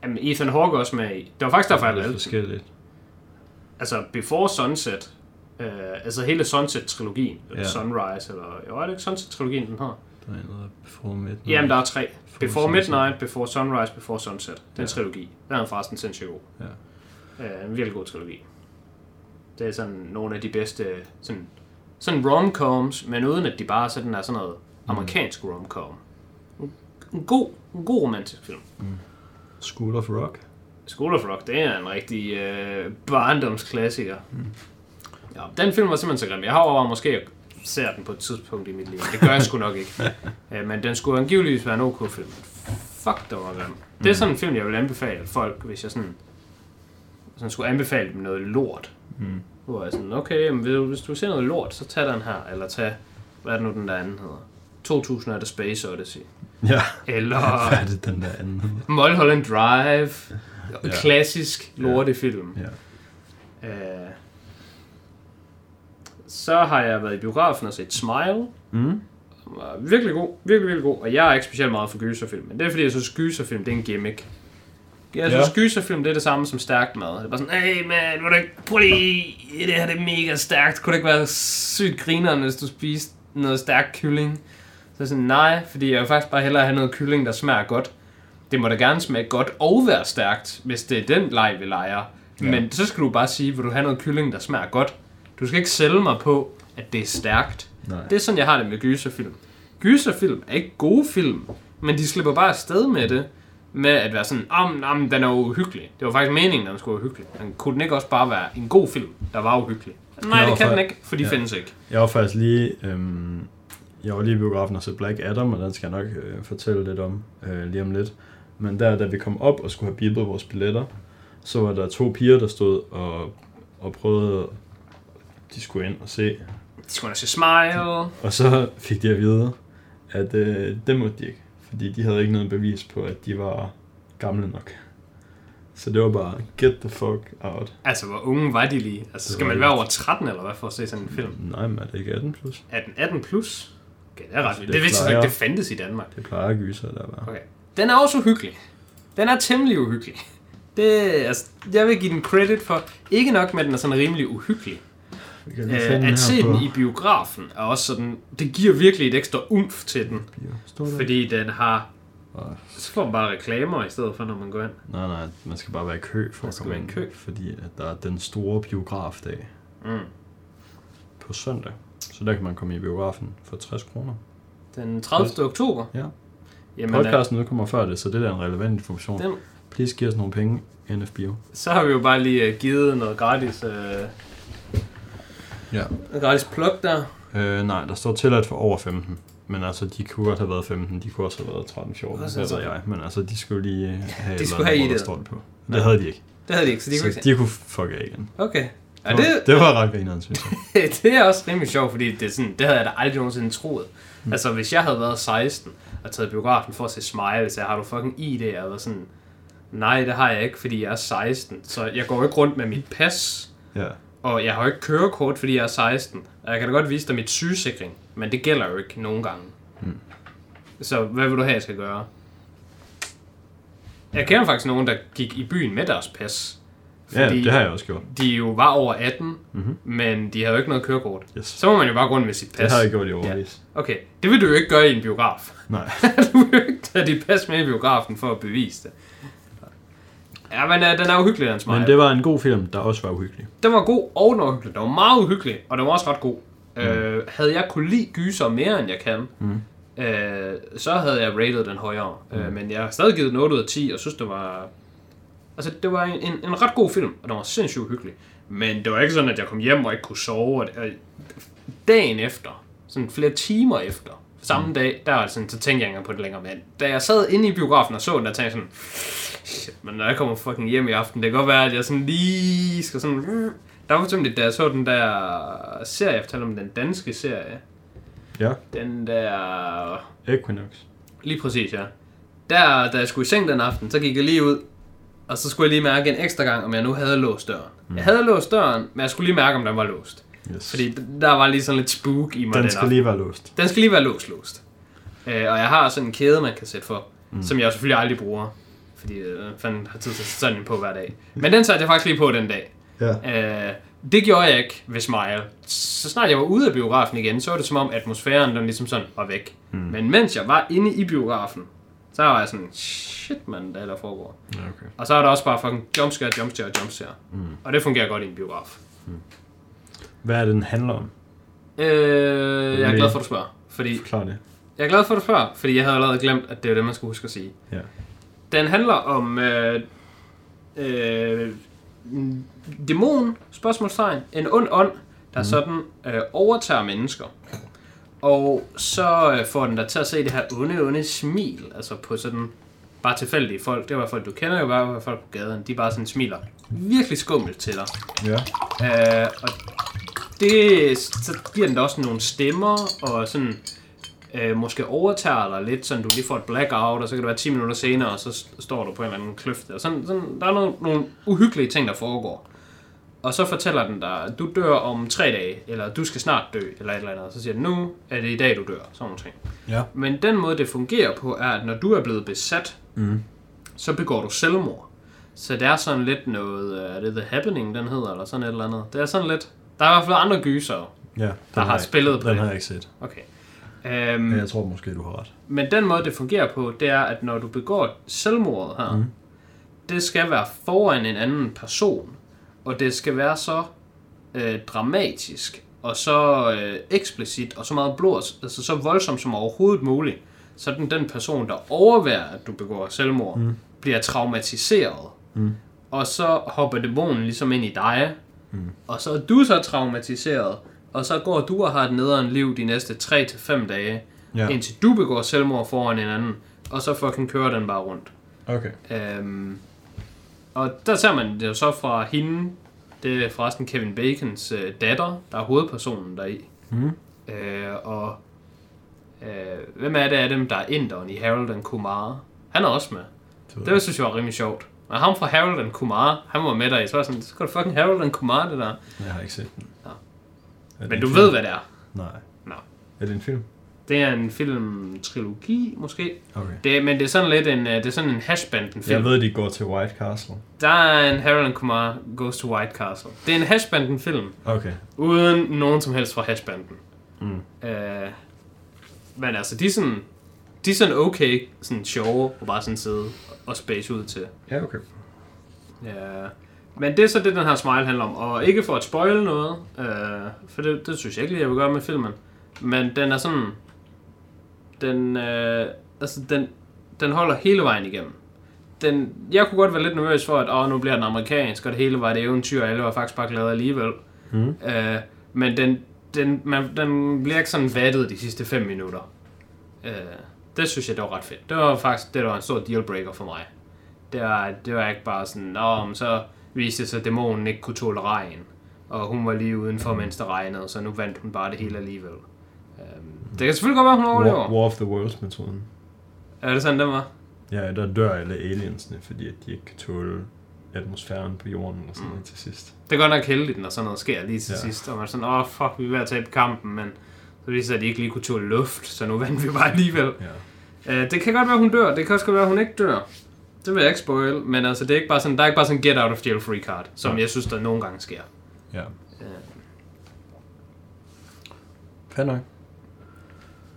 Jamen, Ethan Hawke også med i. Det var faktisk derfor, jeg valgte den. forskelligt. Altså, Before Sunset, øh, altså hele Sunset-trilogien, Ja. Sunrise, eller jo, er det ikke Sunset-trilogien, den her? Der er noget Before Midnight. Jamen, der er tre. Before Sunset. Midnight, Before Sunrise, Before Sunset. Den Ja. trilogi. Den er forresten sindssygt god. Ja. Øh, en virkelig god trilogi. Det er sådan nogle af de bedste sådan, sådan rom-coms, men uden at de bare sådan er sådan noget amerikansk rom-com. En, en, god, en god romantisk film. School of Rock. School of Rock, det er en rigtig øh, barndomsklassiker. Mm. Ja, den film var simpelthen så grim. Jeg har overvejet måske at se den på et tidspunkt i mit liv. Det gør jeg sgu nok ikke. øh, men den skulle angiveligvis være en OK film. Fuck, det var grim. Det er sådan en film, jeg vil anbefale folk, hvis jeg sådan, sådan skulle anbefale dem noget lort. Mm. Hvor jeg sådan, okay, jamen, hvis du- ser noget lort, så tag den her. Eller tag, hvad er det nu den der anden hedder? 2000 er det Space Odyssey. Ja. Eller Hvad er det, den der anden? Mulholland Drive. Ja. Klassisk lortefilm. Ja. Øh, så har jeg været i biografen og set Smile. Mm. Var virkelig god. Virkelig, virkelig god. Og jeg er ikke specielt meget for gyserfilm. Men det er fordi, jeg synes, gyserfilm det er en gimmick. Jeg synes, Ja. gyserfilm det er det samme som stærkt mad. Det er bare sådan, hey man, vil du ikke, prøv lige, det her det er mega stærkt. Kunne det ikke være sygt grineren, hvis du spiste noget stærk kylling? Så jeg sådan, nej, fordi jeg vil faktisk bare hellere have noget kylling, der smager godt. Det må da gerne smage godt og være stærkt, hvis det er den leg, vi leger. Ja. Ja. Men så skal du bare sige, vil du have noget kylling, der smager godt? Du skal ikke sælge mig på, at det er stærkt. Nej. Det er sådan, jeg har det med gyserfilm. Gyserfilm er ikke gode film, men de slipper bare afsted med det, med at være sådan, om, om den er uhyggelig. Det var faktisk meningen, at den skulle være uhyggelig. Men kunne den ikke også bare være en god film, der var uhyggelig? Nej, det kan for- den ikke, for de ja. findes ikke. Jeg var faktisk lige... Øhm, jeg var lige i biografen og så Black Adam, og den skal jeg nok øh, fortælle lidt om øh, lige om lidt. Men der, da vi kom op og skulle have bippet vores billetter, så var der to piger, der stod og, og prøvede... De skulle ind og se. De skulle da se Smile. Og så fik de at vide, at øh, det måtte de ikke. Fordi de havde ikke noget bevis på, at de var gamle nok. Så det var bare, get the fuck out. Altså, hvor unge var de lige? Altså, skal man være over 13 eller hvad for at se sådan en film? Nej, men er det ikke 18 plus? 18, 18 plus? Okay, det er ret Altså, det Det vidste jeg ikke, det fandtes i Danmark. Det plejer gyser, der var. Okay. Den er også uhyggelig. Den er temmelig uhyggelig. Det, altså, jeg vil give den credit for, ikke nok med, at den er sådan rimelig uhyggelig. Vi kan lige finde Øh, at se på- den i biografen er også sådan, det giver virkelig et ekstra umf til den. Der? Fordi den har, så får man bare reklamer i stedet for, når man går ind. Nej, nej, man skal bare være i kø for Man at komme ind. kø. Fordi at der er den store biografdag Mm. på søndag. Så der kan man komme i biografen for 60 kroner. Den 30. oktober. Ja. Jamen, øh, Podcasten udkommer før det, så det er en relevant information. den, Please giv os nogle penge, NF Bio. så har vi jo bare lige øh, givet noget gratis, øh, Ja. en gratis plug der. Øh, nej, der står tilladt for over 15. Men altså, de kunne godt have været 15, de kunne også have været 13-14, Også det ved jeg. Men altså, de skulle lige have De eller skulle have i der det. står det på. Det havde de ikke. Det havde de ikke, så de kunne Så ikke de kunne fuck af igen. Okay. Ja, Det det, var, ret grineren, synes jeg. det er også rimelig sjovt, fordi det, er sådan, det havde jeg da aldrig nogensinde troet. Mm. Altså, hvis jeg havde været 16 og taget biografen for at se Smile, så har du fucking ID, og jeg var sådan, nej, det har jeg ikke, fordi jeg er 16. Så jeg går ikke rundt med mit pas, Ja. Og jeg har jo ikke kørekort, fordi jeg er 16. Og jeg kan da godt vise dig mit sygesikring, men det gælder jo ikke nogen gange. Mm. Så hvad vil du have, jeg skal gøre? Jeg kender faktisk nogen, der gik i byen med deres pas. ja, det har jeg også gjort. de jo var over 18, Mhm. mm-hmm. men de havde jo ikke noget kørekort. Yes. Så må man jo bare gå rundt med sit pas. Det har jeg gjort i overvis. Okay, det vil du jo ikke gøre i en biograf. Nej. du vil jo ikke tage dit pas med i biografen for at bevise det. Ja, men uh, den er uhyggelig, den smile. Men det var en god film, der også var uhyggelig. Den var god, og den var uhyggelig. Den var meget uhyggelig, og den var også ret god. Mm. Øh, havde jeg kunne lide gyser mere, end jeg kan, mm. øh, så havde jeg rated den højere. Mm. Øh, men jeg har stadig givet den 8 ud af 10, og synes, det var... Altså, det var en, en, en ret god film, og den var sindssygt uhyggelig. Men det var ikke sådan, at jeg kom hjem og ikke kunne sove. Og, og dagen efter, sådan flere timer efter, samme dag, der sådan, så tænkte jeg ikke på det længere. Men da jeg sad inde i biografen og så den, der tænkte jeg sådan, shit, men når jeg kommer fucking hjem i aften, det kan godt være, at jeg sådan lige skal sådan... Der var eksempel, da jeg så den der serie, jeg fortalte om den danske serie, Ja. den der... Equinox. Lige præcis, ja. Der, da jeg skulle i seng den aften, så gik jeg lige ud, og så skulle jeg lige mærke en ekstra gang, om jeg nu havde låst døren. Mm. Jeg havde låst døren, men jeg skulle lige mærke, om den var låst. Yes. Fordi der var lige sådan lidt spook i mig den den skal aften. lige være låst. Den skal lige være låst, låst. Øh, og jeg har sådan en kæde, man kan sætte for, mm. som jeg selvfølgelig aldrig bruger. Fordi øh, fanden har tid til at sætte sådan en på hver dag. Men den satte jeg faktisk lige på den dag. Ja. Øh, det gjorde jeg ikke ved Smile. Så snart jeg var ude af biografen igen, så var det som om atmosfæren den ligesom sådan var væk. Mm. Men mens jeg var inde i biografen, så var jeg sådan, shit man, hvad er der foregår? Okay. Og så er der også bare fucking jumpscare, jumpscare, jumpscare. Mm. Og det fungerer godt i en biograf. Hvad er det, den handler om? Øh, jeg er glad for, at du spørger. Fordi, Forklar det. jeg er glad for, at du spørger, fordi jeg havde allerede glemt, at det er det, man skulle huske at sige. Ja. Den handler om øh, øh, en dæmon, spørgsmålstegn, en ond ånd, der mm. sådan øh, overtager mennesker. Og så øh, får den der til at se det her onde, onde smil, altså på sådan bare tilfældige folk. Det var folk, du kender jo bare folk på gaden. De bare sådan smiler virkelig skummelt til dig. Ja. Øh, og det, så giver den da også nogle stemmer, og sådan øh, måske overtager dig lidt, sådan du lige får et blackout, og så kan det være 10 minutter senere, og så står du på en eller anden kløfte. Og sådan, sådan, der er nogle, nogle uhyggelige ting, der foregår. Og så fortæller den dig, du dør om tre dage, eller du skal snart dø, eller et eller andet. Så siger den, nu er det i dag, du dør. Sådan nogle ting. Ja. Men den måde, det fungerer på, er, at når du er blevet besat, mm. så begår du selvmord. Så det er sådan lidt noget, øh, er det The Happening, den hedder, eller sådan et eller andet. Det er sådan lidt, der er i hvert fald andre gyser. Ja. Den har jeg- spillet på Den det. har jeg ikke set. Okay. Øhm, Men jeg tror måske, du har ret. men den måde, det fungerer på, det er, at når du begår selvmordet her, mm. det skal være foran en anden person, og det skal være så øh, dramatisk, og så øh, eksplicit, og så meget blod, altså så voldsomt som overhovedet muligt, så den, den person, der overværer, at du begår selvmord, mm. bliver traumatiseret. Mm. Og så hopper dæmonen ligesom ind i dig, mm. og så er du så traumatiseret, og så går du og har et nederen liv de næste 3-5 dage, Ja. indtil du begår selvmord foran en anden, og så fucking kører den bare rundt. Okay. Øhm, og der ser man det jo så fra hende, det er forresten Kevin Bacons øh, datter, der er hovedpersonen deri. Mhm. Øh, og øh, hvem er det af dem, der er inderen i Harold and Kumar? Han er også med. ved Det synes jeg var rimelig sjovt. Og ham fra Harold and Kumar, han var med der i, så var sådan, så du fucking Harold and Kumar, det der. Jeg har ikke set den. Det Men en du film? ved, hvad det er. Nej. Nå. Er det en film? Det er en film-trilogi, måske. Okay. Det, men det er sådan lidt en, øh, det er sådan en hashband, film. Jeg ved, de går til White Castle. Der er en Harold and Kumar Goes to White Castle. Det er en hashbanden film, Okay. uden nogen som helst fra hashbanden. Mm. Øh, men altså, de er sådan, de er sådan okay, sådan sjove, og bare sådan sidde og space ud til. Ja, okay. Ja. Men det er så det, den her smile handler om. Og ikke for at spoile noget, øh, for det, det synes jeg ikke lige, jeg vil gøre med filmen. Men den er sådan... Den, øh, altså den, den holder hele vejen igennem. Den, jeg kunne godt være lidt nervøs for, at åh, nu bliver den amerikansk, og det hele var et eventyr, og alle var faktisk bare glade alligevel. Mm. Øh, men den, den, man, den bliver ikke sådan vattet de sidste 5 minutter. Øh, det synes jeg, det var ret fedt. Det var faktisk det, der var en stor dealbreaker for mig. Det var, det var ikke bare sådan, men så viste det sig, at dæmonen ikke kunne tåle regn. Og hun var lige udenfor, mens det regnede, så nu vandt hun bare det hele alligevel. Øhm, det kan selvfølgelig godt være, hun War, overlever. War of the Worlds-metoden. Er det sådan, den var? Ja, der dør alle aliensene, fordi at de ikke kan tåle atmosfæren på jorden eller sådan noget til sidst. Det er godt nok heldigt, når sådan noget sker lige til Ja. sidst. Og man er sådan, åh, fuck, vi er ved at tabe kampen, men så viser at de ikke lige kunne tåle luft, så nu vandt vi bare alligevel. Ja. Uh, det kan godt være, hun dør. Det kan også godt være, hun ikke dør. Det vil jeg ikke spoil, men altså, det er ikke bare sådan, der er ikke bare sådan get out of jail free card, som Ja. jeg synes, der nogle gange sker. Ja. Uh, Fair nok.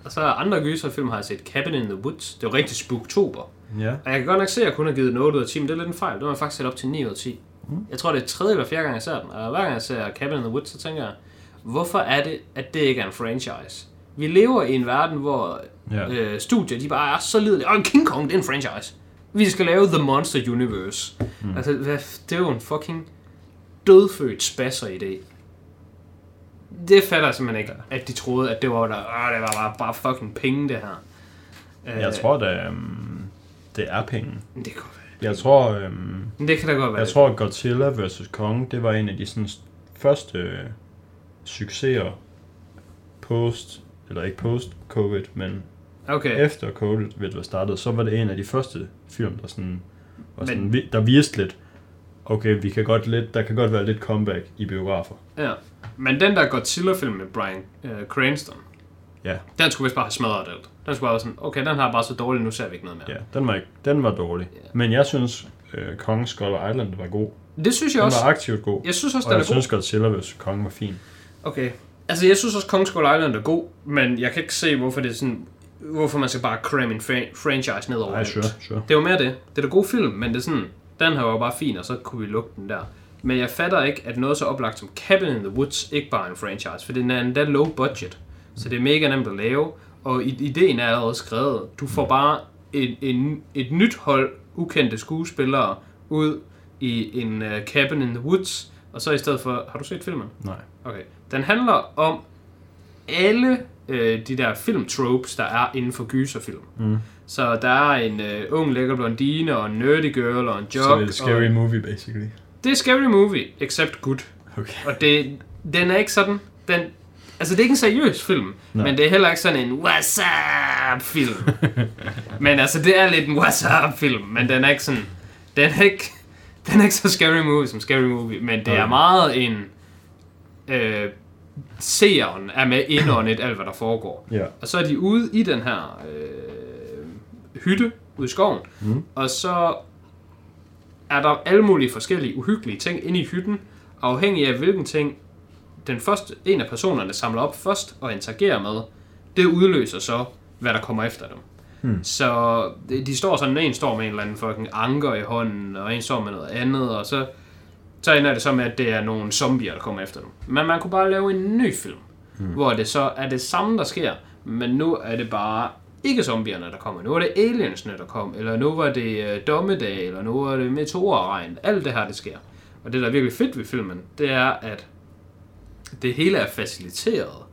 og så andre gyserfilm har jeg set Cabin in the Woods. Det var rigtig spooktober. Ja. Og jeg kan godt nok se, at jeg kun har givet den 8 ud af 10, men det er lidt en fejl. Det var faktisk sat op til 9 ud af 10. Mm. Jeg tror, det er tredje eller fjerde gang, jeg ser den. Og hver gang jeg ser Cabin in the Woods, så tænker jeg, hvorfor er det, at det ikke er en franchise? Vi lever i en verden, hvor Ja. øh, studier, de bare er så lidelige. Og King Kong, det er en franchise. Vi skal lave The Monster Universe. Mm. Altså, hvad, det er jo en fucking dødfødt spasser idé. Det fatter jeg simpelthen ikke, at de troede, at det var, der, øh, det var bare, bare fucking penge, det her. Øh, Jeg tror da, øhm, det er penge. Det kan godt være. Jeg tror, øhm, Det kan da godt være. jeg tror, at Godzilla vs. Kong, det var en af de sådan, første øh, succeser post, eller ikke post-covid, men Okay. efter covid var startet, så var det en af de første film, der sådan, var sådan Men- vi- der viste lidt, okay, vi kan godt lidt, der kan godt være lidt comeback i biografer. Ja. Men den der Godzilla-film med Brian øh, Cranston, Ja, den skulle vist bare have smadret alt. Den skulle bare være sådan, okay, den har bare så dårlig, nu ser vi ikke noget mere. ja den, var ikke, den var dårlig. Men jeg synes, øh, Kong Skull Island var god. Det synes jeg Den også. var aktivt god. Jeg synes også, Og den jeg er god. synes, Godzilla vs. Kong var fin. Okay. Altså, jeg synes også, Kong Skull Island er god, men jeg kan ikke se, hvorfor det er sådan... Hvorfor man skal bare cramme en fra- franchise ned over Nej, alt. sure, sure. Det jo mere det. Det er da god film, men det er sådan... Den her var bare fin, og så kunne vi lukke den der. Men jeg fatter ikke, at noget så oplagt som Cabin in the Woods ikke bare er en franchise, for den er endda low budget. Så det er mega nemt at lave, og ideen er allerede skrevet. Du får bare et, en, et nyt hold ukendte skuespillere ud i en uh, Cabin in the Woods, og så i stedet for... Har du set filmen? Nej. Okay. Den handler om alle øh, de der filmtropes, der er inden for gyserfilm. Mm. Så der er en øh, ung lækker blondine, og en nerdy girl, og en Så jock. det er et scary og... movie, basically. Det er scary movie, except good. Okay. Og det, den er ikke sådan... Den, altså, det er ikke en seriøs film, Nej. Men det er heller ikke sådan en what's up film. men altså, det er lidt en what's up film, men den er ikke sådan... Den er ikke, den er ikke så scary movie som scary movie, men det er Okay. meget en... Øh, seeren er med indåndet alt, hvad der foregår. Ja. Og så er de ude i den her øh, hytte ude i skoven, Mm. og så er der alle mulige forskellige uhyggelige ting inde i hytten, afhængig af hvilken ting den første, en af personerne samler op først og interagerer med, det udløser så, hvad der kommer efter dem. Hmm. Så de står sådan, en står med en eller anden fucking anker i hånden, og en står med noget andet, og så, så ender det så med, at det er nogle zombier, der kommer efter dem. Men man kunne bare lave en ny film, hmm. hvor det så er det samme, der sker, men nu er det bare ikke zombierne, der kommer. Nu er det aliensene, der kommer, eller nu var det uh, dommedag, eller nu er det meteorregn. Alt det her, det sker. Og det, der er virkelig fedt ved filmen, det er, at det hele er faciliteret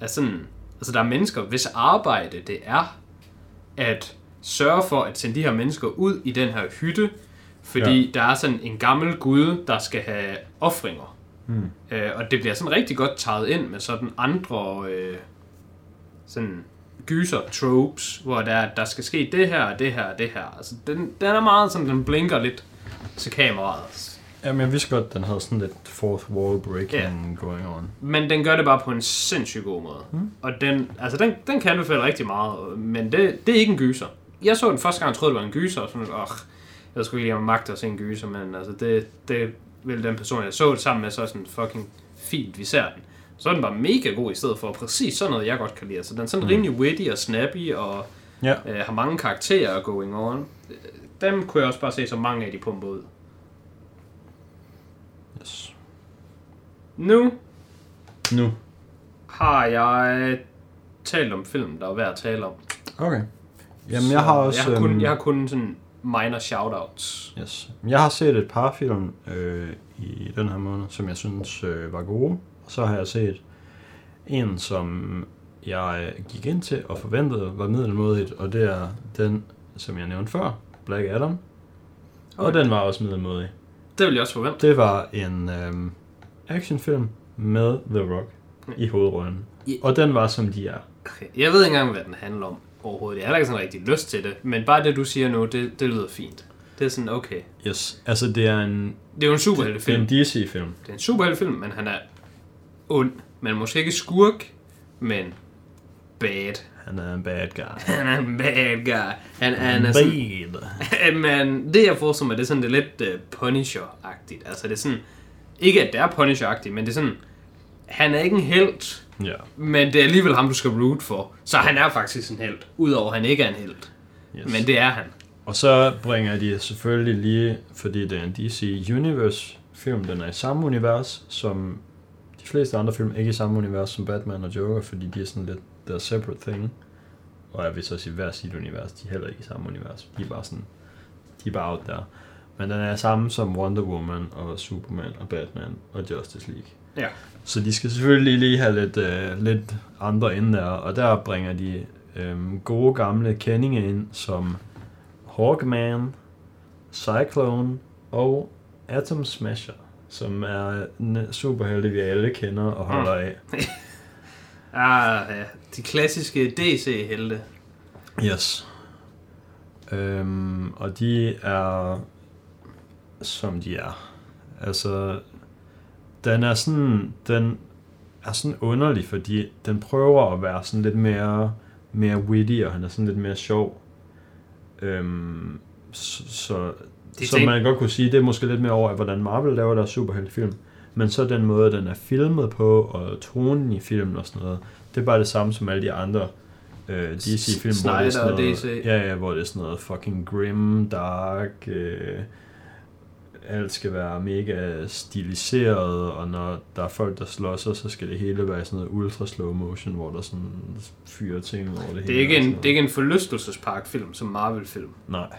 af sådan... Altså, der er mennesker, hvis arbejde det er at sørge for at sende de her mennesker ud i den her hytte, fordi ja. der er sådan en gammel gud, der skal have offringer. Mm. Øh, og det bliver sådan rigtig godt taget ind med sådan andre øh, sådan gyser tropes, hvor der, der skal ske det her, og det her, og det her. Altså, den, den er meget sådan, den blinker lidt til kameraet. Jamen, jeg vidste godt, den havde sådan lidt fourth wall breaking Ja. going on. Men den gør det bare på en sindssygt god måde. Mm. Og den, altså den, den kan anbefale rigtig meget, men det, det er ikke en gyser. Jeg så den første gang, og troede, det var en gyser, og sådan, åh, jeg skulle ikke lige have magt at se en gyser, men altså det, det vil den person, jeg så det sammen med, så sådan fucking fint, vi ser den. Så er den bare mega god i stedet for præcis sådan noget, jeg godt kan lide. Så den er sådan mm. rimelig witty og snappy, og Ja. øh, har mange karakterer going on. Øh, Dem kunne jeg også bare se, så mange af de pumper ud. Yes. Nu Nu. har jeg talt om film, der er værd at tale om. Okay. Jamen, jeg har også... Jeg har kun, øhm, jeg har kun sådan minor shoutouts. Yes. Jeg har set et par film øh, i den her måned, som jeg synes øh, var gode. Og så har jeg set en, som jeg gik ind til og forventede var middelmodigt, og det er den, som jeg nævnte før, Black Adam. Og Okay. den var også middelmodig. Det vil jeg også forvente. Det var en øh, actionfilm med The Rock i hovedrollen. Ja. Og den var, som de er. Okay. Jeg ved ikke engang, hvad den handler om overhovedet. Jeg har ikke sådan rigtig lyst til det. Men bare det, du siger nu, det, det lyder fint. Det er sådan, okay. Yes. Altså, det er en, Det er jo en det er superheltefilm. en DC-film. Det er en superheltefilm, men han er ond. Men måske ikke skurk, men bad. Han er en bad guy. Han er en bad guy. Han, han er sådan, Bad. men det jeg forestiller mig, det er sådan det er lidt uh, Punisher-agtigt. Altså det er sådan, ikke at det er Punisher-agtigt, men det er sådan, han er ikke en held, Ja. men det er alligevel ham, du skal root for. Så han er faktisk en held, udover at han ikke er en held. Yes. Men det er han. Og så bringer de selvfølgelig lige, fordi det er en DC Universe film, den er i samme univers som de fleste andre film, ikke i samme univers som Batman og Joker, fordi de er sådan lidt, der separate thing. Og jeg vil så sige hver sit univers, de er heller ikke i samme univers. De er bare sådan, de er bare out der. Men den er samme som Wonder Woman og Superman og Batman og Justice League. Ja. Så de skal selvfølgelig lige have lidt, øh, lidt andre ind der, og der bringer de øh, gode gamle kendinge ind, som Hawkman, Cyclone og Atom Smasher, som er en superhelte, vi alle kender og holder af. Ah, ja. De klassiske DC-helte. Yes. Øhm, og de er, som de er. Altså, den er sådan, den er sådan underlig, fordi den prøver at være sådan lidt mere, mere witty, og han er sådan lidt mere sjov. Øhm, så, så, De så ting- man godt kunne sige, det er måske lidt mere over, hvordan Marvel laver deres superheltefilm. Men så den måde, den er filmet på, og tonen i filmen og sådan noget, det er bare det samme som alle de andre øh, DC-film, hvor det er sådan og noget, DC. ja, ja, hvor det er sådan noget fucking grim, dark, øh, alt skal være mega stiliseret, og når der er folk, der slås, så skal det hele være sådan noget ultra slow motion, hvor der sådan fyrer ting over det, hele. Det er ikke og sådan en, det er ikke en forlystelsesparkfilm som Marvel-film. Nej.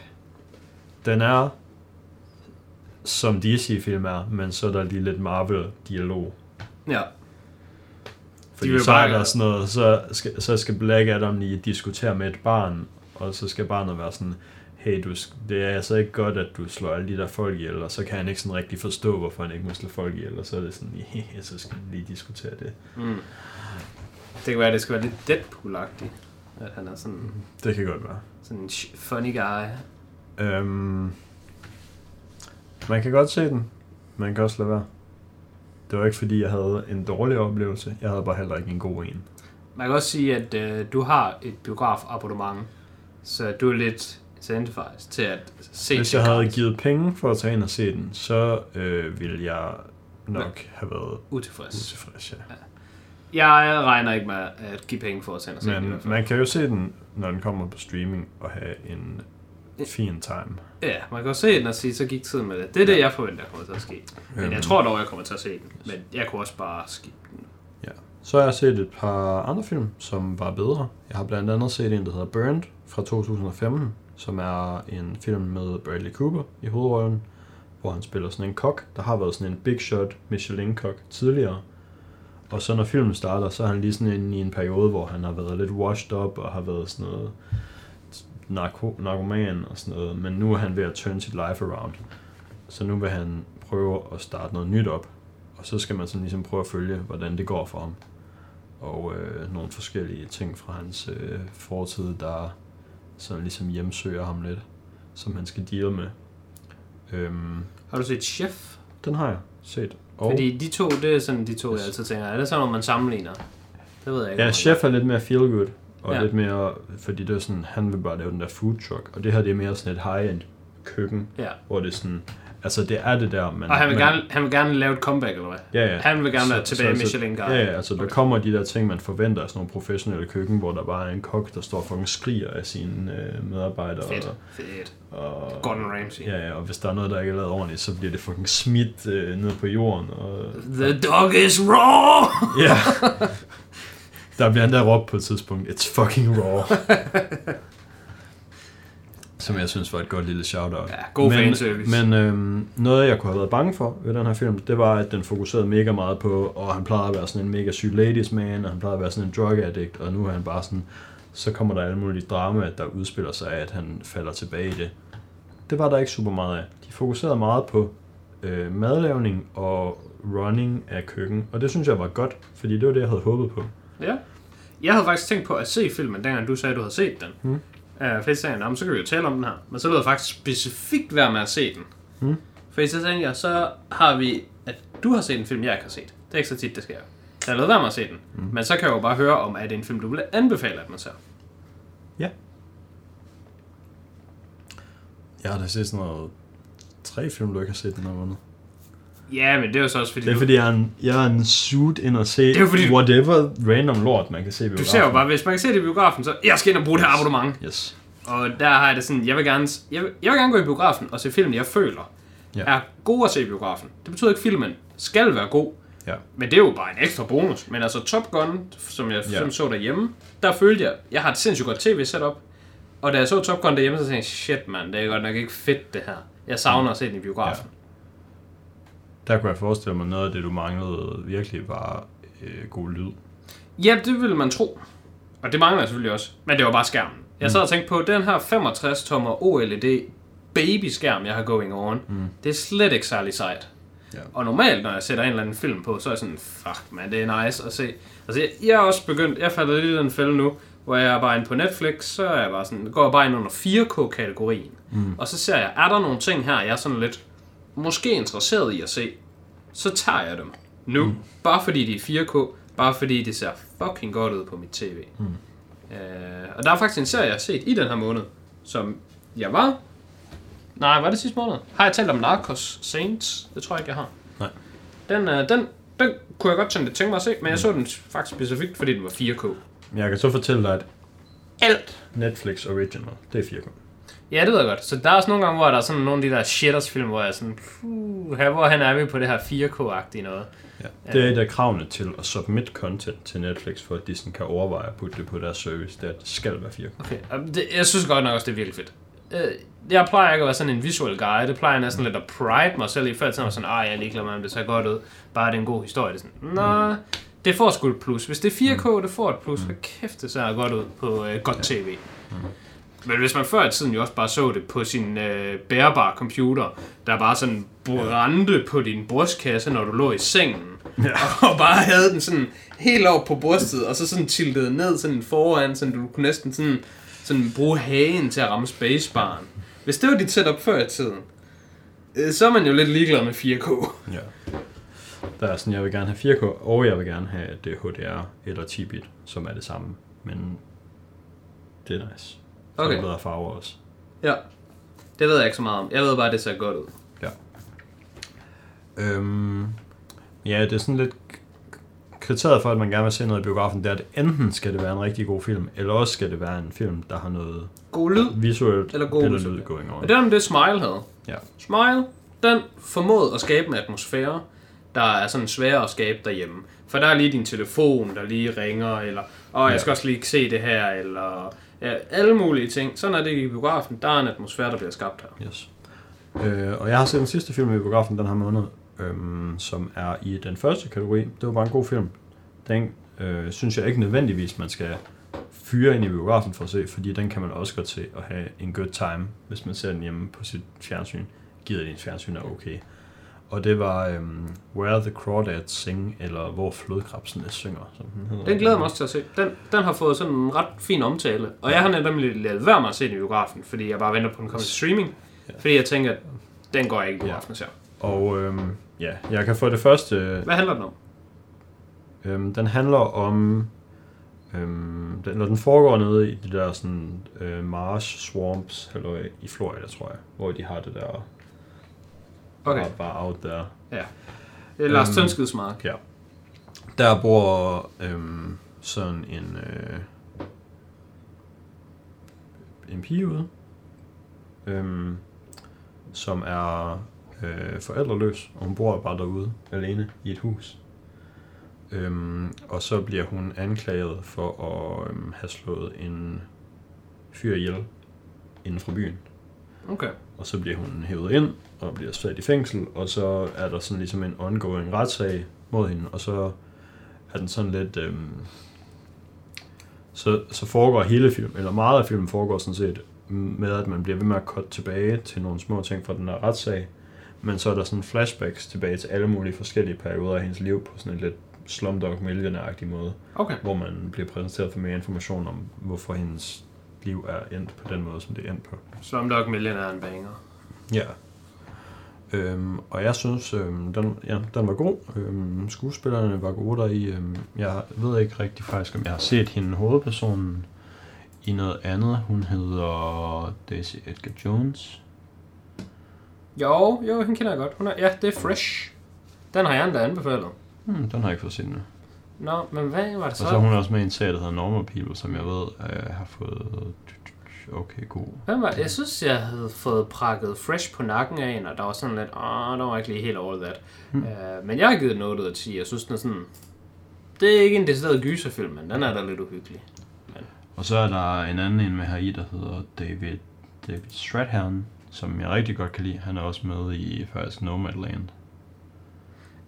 Den er, som DC-film er, men så er der lige lidt Marvel-dialog. Ja. Fordi vil så er der sådan noget, så skal, så skal Black Adam lige diskutere med et barn, og så skal barnet være sådan, hey, du, det er altså ikke godt, at du slår alle de der folk ihjel, og så kan han ikke sådan rigtig forstå, hvorfor han ikke må slå folk ihjel, og så er det sådan, ja, så skal han lige diskutere det. Mm. Det kan være, at det skal være lidt Deadpool-agtigt. At han er sådan, Det kan godt være. sådan en funny guy. Øhm, man kan godt se den. Man kan også lade være. Det var ikke fordi, jeg havde en dårlig oplevelse. Jeg havde bare heller ikke en god en. Man kan også sige, at øh, du har et biografabonnement, så du er lidt incentivized til at se Hvis jeg havde givet penge for at tage ind og se den, så øh, ville jeg nok have været utilfreds. utilfreds. Ja. Jeg regner ikke med at give penge for at sende og se den. Men hvert fald. man kan jo se den, når den kommer på streaming, og have en fin time. Ja, man kan jo se den og sige, så gik tiden med det. Det er det, jeg forventer kommer til at ske. Men Øhm, jeg tror dog, jeg kommer til at se den. Men jeg kunne også bare skippe den. Så har jeg set et par andre film, som var bedre. Jeg har blandt andet set en, der hedder Burned fra 2015, som er en film med Bradley Cooper i hovedrollen, hvor han spiller sådan en kok, der har været sådan en big shot Michelin-kok tidligere. Og så når filmen starter, så er han lige sådan inde i en periode, hvor han har været lidt washed up og har været sådan noget narko, narkoman og sådan noget. Men nu er han ved at turn sit life around. Så nu vil han prøve at starte noget nyt op. Og så skal man sådan ligesom prøve at følge, hvordan det går for ham og øh, nogle forskellige ting fra hans øh, fortid, der sådan ligesom hjemsøger ham lidt, som han skal deal med. Øhm, Har du set Chef? den har jeg set. Og, Fordi de to, det er sådan de to, Yes. jeg altid tænker. Er det sådan noget, man sammenligner? Det ved jeg ikke. ja, Chef er lidt mere feel good, og Ja. lidt mere, fordi det er sådan, han vil bare lave den der food truck, og det her det er mere sådan et high-end køkken. Ja. hvor det er sådan, altså det er det der, men... Og han vil, men, gerne, han vil gerne lave et comeback, eller hvad? Ja, ja. Han vil gerne være Så- tilbage så- i Michelin Guide. Ja, ja, altså der kommer de der ting, man forventer af sådan nogle professionelle køkken, hvor der bare er en kok, der står og fucking skriger af sine øh, medarbejdere. Fedt, Og, fedt. og, Gordon Ramsay. Ja, ja, og hvis der er noget, der ikke er lavet ordentligt, så bliver det fucking smidt øh, ned på jorden. Og, The dog is raw! ja. Der bliver endda råbt på et tidspunkt, it's fucking raw. Som jeg synes var et godt lille shout-out. Ja, god men, fanservice. Men øhm, noget, jeg kunne have været bange for ved den her film, det var, at den fokuserede mega meget på, og han plejede at være sådan en mega syg ladies man, og han plejede at være sådan en drug addict, og nu er han bare sådan, så kommer der alle mulige drama, der udspiller sig af, at han falder tilbage i det. Det var der ikke super meget af. De fokuserede meget på øh, madlavning og running af køkken, og det synes jeg var godt, fordi det var det, jeg havde håbet på. Ja. Jeg havde faktisk tænkt på at se filmen, dengang du sagde, at du havde set den. Hmm. Uh, fordi så sagde jeg, "Nå, men så kan vi jo tale om den her. Men så lød jeg faktisk specifikt være med at se den. Hmm. Fordi så tænkte jeg, så har vi, at du har set en film, jeg ikke har set. Det er ikke så tit, det sker. Så jeg lød være med at se den. Hmm. Men så kan jeg jo bare høre om, at det er en film, du vil anbefale, at man ser. Jeg har da set sådan noget tre film, du ikke har set den her måned. Ja, men det er jo så også fordi, Det er du, fordi, jeg er en, jeg er en suit ind og se Det er fordi, whatever random lort, man kan se ved du ser jo bare, hvis man kan se det i biografen, så jeg skal ind og bruge det her abonnement. Yes. Og der har jeg det sådan, jeg vil gerne, jeg vil, jeg vil gerne gå i biografen og se film, jeg føler Ja. er gode at se i biografen. Det betyder ikke, at filmen skal være god, Ja. men det er jo bare en ekstra bonus. Men altså Top Gun, som jeg Ja. ja. så derhjemme, der følte jeg, jeg har et sindssygt godt tv-setup. Og da jeg så Top Gun derhjemme, så tænkte jeg, shit man, det er godt nok ikke fedt det her. Jeg savner at se den i biografen. Der kunne jeg forestille mig, noget af det, du manglede virkelig var øh, god lyd. Ja, det ville man tro. Og det mangler jeg selvfølgelig også. Men det var bare skærmen. Jeg sad og tænkte på, den her 65 tommer OLED baby-skærm, jeg har going on, mm. det er slet ikke særlig sejt. Ja. Og normalt, når jeg sætter en eller anden film på, så er jeg sådan, fuck man, det er nice at se. Altså, jeg, jeg er også begyndt, jeg falder lidt i den fælde nu, hvor jeg er bare inde på Netflix, så er jeg bare sådan, går jeg bare ind under 4K-kategorien. Mm. Og så ser jeg, er der nogle ting her, jeg er sådan lidt, måske interesseret i at se, så tager jeg dem nu. Mm. Bare fordi de er 4K, bare fordi det ser fucking godt ud på mit tv. Mm. Øh, og der er faktisk en serie, jeg har set i den her måned, som jeg var... Nej, var det sidste måned? Har jeg talt om Narcos Saints? Det tror jeg ikke, jeg har. Nej. Den, øh, den, den kunne jeg godt tænke, tænke mig at se, men jeg så den faktisk specifikt, fordi den var 4K. Men jeg kan så fortælle dig, at alt Netflix Original, det er 4K. Ja, det ved jeg godt. Så der er også nogle gange, hvor der er sådan nogle af de der shitters film, hvor jeg er sådan, puh, her, hvor han er vi på det her 4K-agtige noget. Ja. Det er et af kravene til at submit content til Netflix, for at de sådan kan overveje at putte det på deres service, det er, at det skal være 4K. Okay, det, jeg synes godt nok også, det er virkelig fedt. Øh, Jeg plejer ikke at være sådan en visual guy. Det plejer jeg næsten lidt at pride mig selv i. Før jeg sådan, ej, jeg er ligeglad med, om det ser godt ud. Bare det er en god historie. Det er sådan, nej, det får sgu et plus. Hvis det er 4K, det får et plus. Hvad kæft, det ser godt ud på øh, godt tv. Men hvis man før i tiden jo også bare så det på sin øh, bærbare computer, der bare sådan brændte på din brystkasse, når du lå i sengen, ja. og bare havde den sådan helt over på brystet, og så sådan tiltede ned sådan foran, så du kunne næsten sådan, sådan bruge hagen til at ramme spacebaren. Hvis det var dit setup før i tiden, øh, så er man jo lidt ligeglad med 4K. Ja. Der er sådan, jeg vil gerne have 4K, og jeg vil gerne have det HDR eller 10-bit, som er det samme. Men det er nice. Okay. er der bedre farver også. Ja. Det ved jeg ikke så meget om. Jeg ved bare, at det ser godt ud. Ja. Øhm, ja, det er sådan lidt kriteriet for, at man gerne vil se noget i biografen, det er, at enten skal det være en rigtig god film, eller også skal det være en film, der har noget God lyd. visuelt Eller god lyd going on. Og det er det, Smile havde. Ja. Smile, den formåede at skabe en atmosfære, der er sådan svær at skabe derhjemme. For der er lige din telefon, der lige ringer, eller åh, jeg skal også lige se det her, eller ja, alle mulige ting. Sådan er det i biografen. Der er en atmosfære, der bliver skabt her. Yes. Øh, og jeg har set den sidste film i biografen den her måned, øhm, som er i den første kategori. Det var bare en god film. Den øh, synes jeg ikke nødvendigvis, man skal fyre ind i biografen for at se, fordi den kan man også godt se og have en good time, hvis man ser den hjemme på sit fjernsyn. Gider din fjernsyn er okay. Og det var øhm, Where the Crawdads Sing, eller Hvor flodkrabsene synger, som den hedder. Den glæder mig også til at se. Den, den har fået sådan en ret fin omtale. Og jeg har nemlig lavet være med at se den i biografen, fordi jeg bare venter på, at den kommer til streaming. Fordi jeg tænker, at den går ikke i biografen og ser. Og øhm, ja, jeg kan få det første Hvad handler den om? Øhm, den handler om... Øhm, den, når den foregår nede i de der sådan, øh, marsh swamps eller i Florida, tror jeg, hvor de har det der Okay, bare, bare out there. ja. Lars Øhm, Tønskids mark. Ja. Der bor øhm, sådan en øh, en pige ude, øhm, som er øh, forældreløs, og hun bor bare derude alene i et hus. Øhm, og så bliver hun anklaget for at øhm, have slået en fyr ihjel inden fra byen. Okay. Og så bliver hun hævet ind og bliver sat i fængsel, og så er der sådan ligesom en ongoing retssag mod hende, og så er den sådan lidt... Øhm, så, så foregår hele filmen, eller meget af filmen foregår sådan set med, at man bliver ved med at cut tilbage til nogle små ting fra den her retssag, men så er der sådan flashbacks tilbage til alle mulige forskellige perioder af hendes liv på sådan en lidt Slumdog Millionaire-agtig måde, Okay. hvor man bliver præsenteret for mere information om, hvorfor hendes liv er endt på den måde, som det er endt på. Slumdog Millionaire er en banger. Ja. Øhm, og jeg synes, øhm, den, ja, den var god. Øhm, skuespillerne var gode der i. Øhm, jeg ved ikke rigtig faktisk, om jeg har set hende hovedpersonen i noget andet. Hun hedder Daisy Edgar Jones. Jo, jo, hende kender jeg godt. Hun er, ja, det er Fresh. Den har jeg endda anbefalet. Hmm, den har jeg ikke fået set nu. Nå, men hvad var det Og så? så er hun også med i en serie, der hedder Normal People, som jeg ved øh, har fået okay god. Hvad var, jeg synes, jeg havde fået prakket fresh på nakken af en, og der var sådan lidt, åh, der var ikke lige helt over that. Hmm. Uh, men jeg har givet 8 ud af 10. Jeg synes, den er sådan... Det er ikke en decideret gyserfilm, men den er da lidt uhyggelig. Og så er der en anden en med her i, der hedder David, David Strathairn, som jeg rigtig godt kan lide. Han er også med i faktisk Nomadland.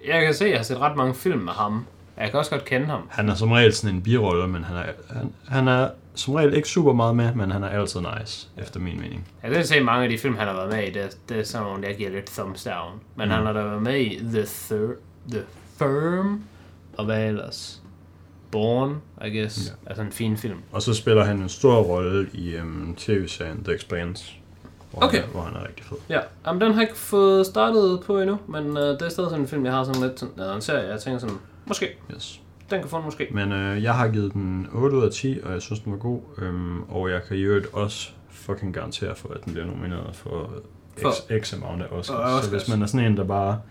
Jeg kan se, at jeg har set ret mange film med ham. Jeg kan også godt kende ham. Han er som regel sådan en birolle, men han er, han, han er som regel ikke super meget med, men han er altid nice, efter min mening. Jeg kan se, mange af de film, han har været med i, det, det er sådan nogle, jeg giver lidt thumbs down. Men mm. han har da været med i The, Thir- The Firm, og hvad ellers? Born, I guess. Ja. Altså en fin film. Og så spiller han en stor rolle i um, tv-serien The Expanse, hvor, Okay. han, er, hvor han er rigtig fed. Ja, Jamen, den har jeg ikke fået startet på endnu, men uh, det er stadig sådan en film, jeg har sådan lidt sådan, eller en serie, jeg tænker sådan, måske, Yes. Den kan få den måske. Men øh, jeg har givet den 8 ud af 10, og jeg synes, den var god. Øhm, og jeg kan i øvrigt også fucking garantere for, at den bliver nomineret for, For- x, x amount af Oscars. Oscars. Så hvis man er sådan en, der bare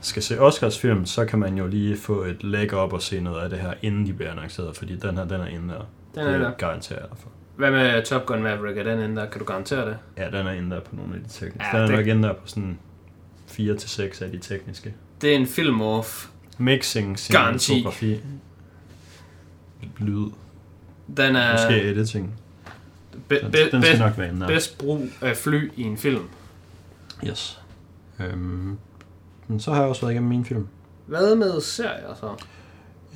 skal se Oscars film, så kan man jo lige få et leg op og se noget af det her, inden de bliver annonceret, fordi den her, den er inde der. Den er Det der. garanterer jeg for. Hvad med Top Gun Maverick? Er den inde der? Kan du garantere det? Ja, den er inde der på nogle af de tekniske. Ja, den er det- nok inde der på sådan 4 til 6 af de tekniske. Det er en film off. Mixing, cinematografi, lyd, Den er måske editing. be, Den, be, den skal be, nok være inde bedst brug af fly i en film. Yes. Øhm, men så har jeg også været igennem min film. Hvad med serier så?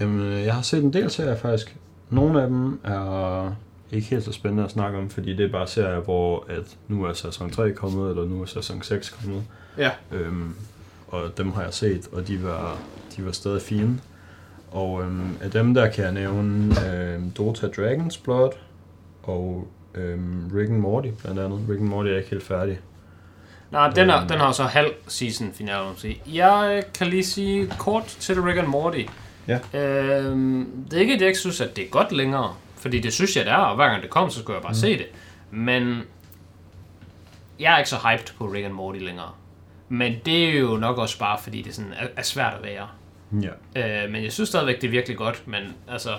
Jamen, øh, jeg har set en del serier faktisk. Nogle af dem er ikke helt så spændende at snakke om, fordi det er bare serier, hvor at nu er sæson 3 kommet, eller nu er sæson 6 kommet. Ja. Øhm, og dem har jeg set, og de var, de var stadig fine. Og øhm, af dem der kan jeg nævne øhm, Dota Dragon's Blood og øhm, Rick and Morty blandt andet. Rick and Morty er ikke helt færdig. Nej, den, er, Øhm. den har så halv season finale. Jeg kan lige sige kort til Rick and Morty. Ja. Øhm, det er ikke, at jeg ikke synes, at det er godt længere. Fordi det synes jeg, det er, og hver gang det kommer, så skal jeg bare mm. se det. Men jeg er ikke så hyped på Rick and Morty længere. Men det er jo nok også bare, fordi det sådan er, er svært at være. Ja. Øh, men jeg synes stadigvæk, det er virkelig godt. Men altså,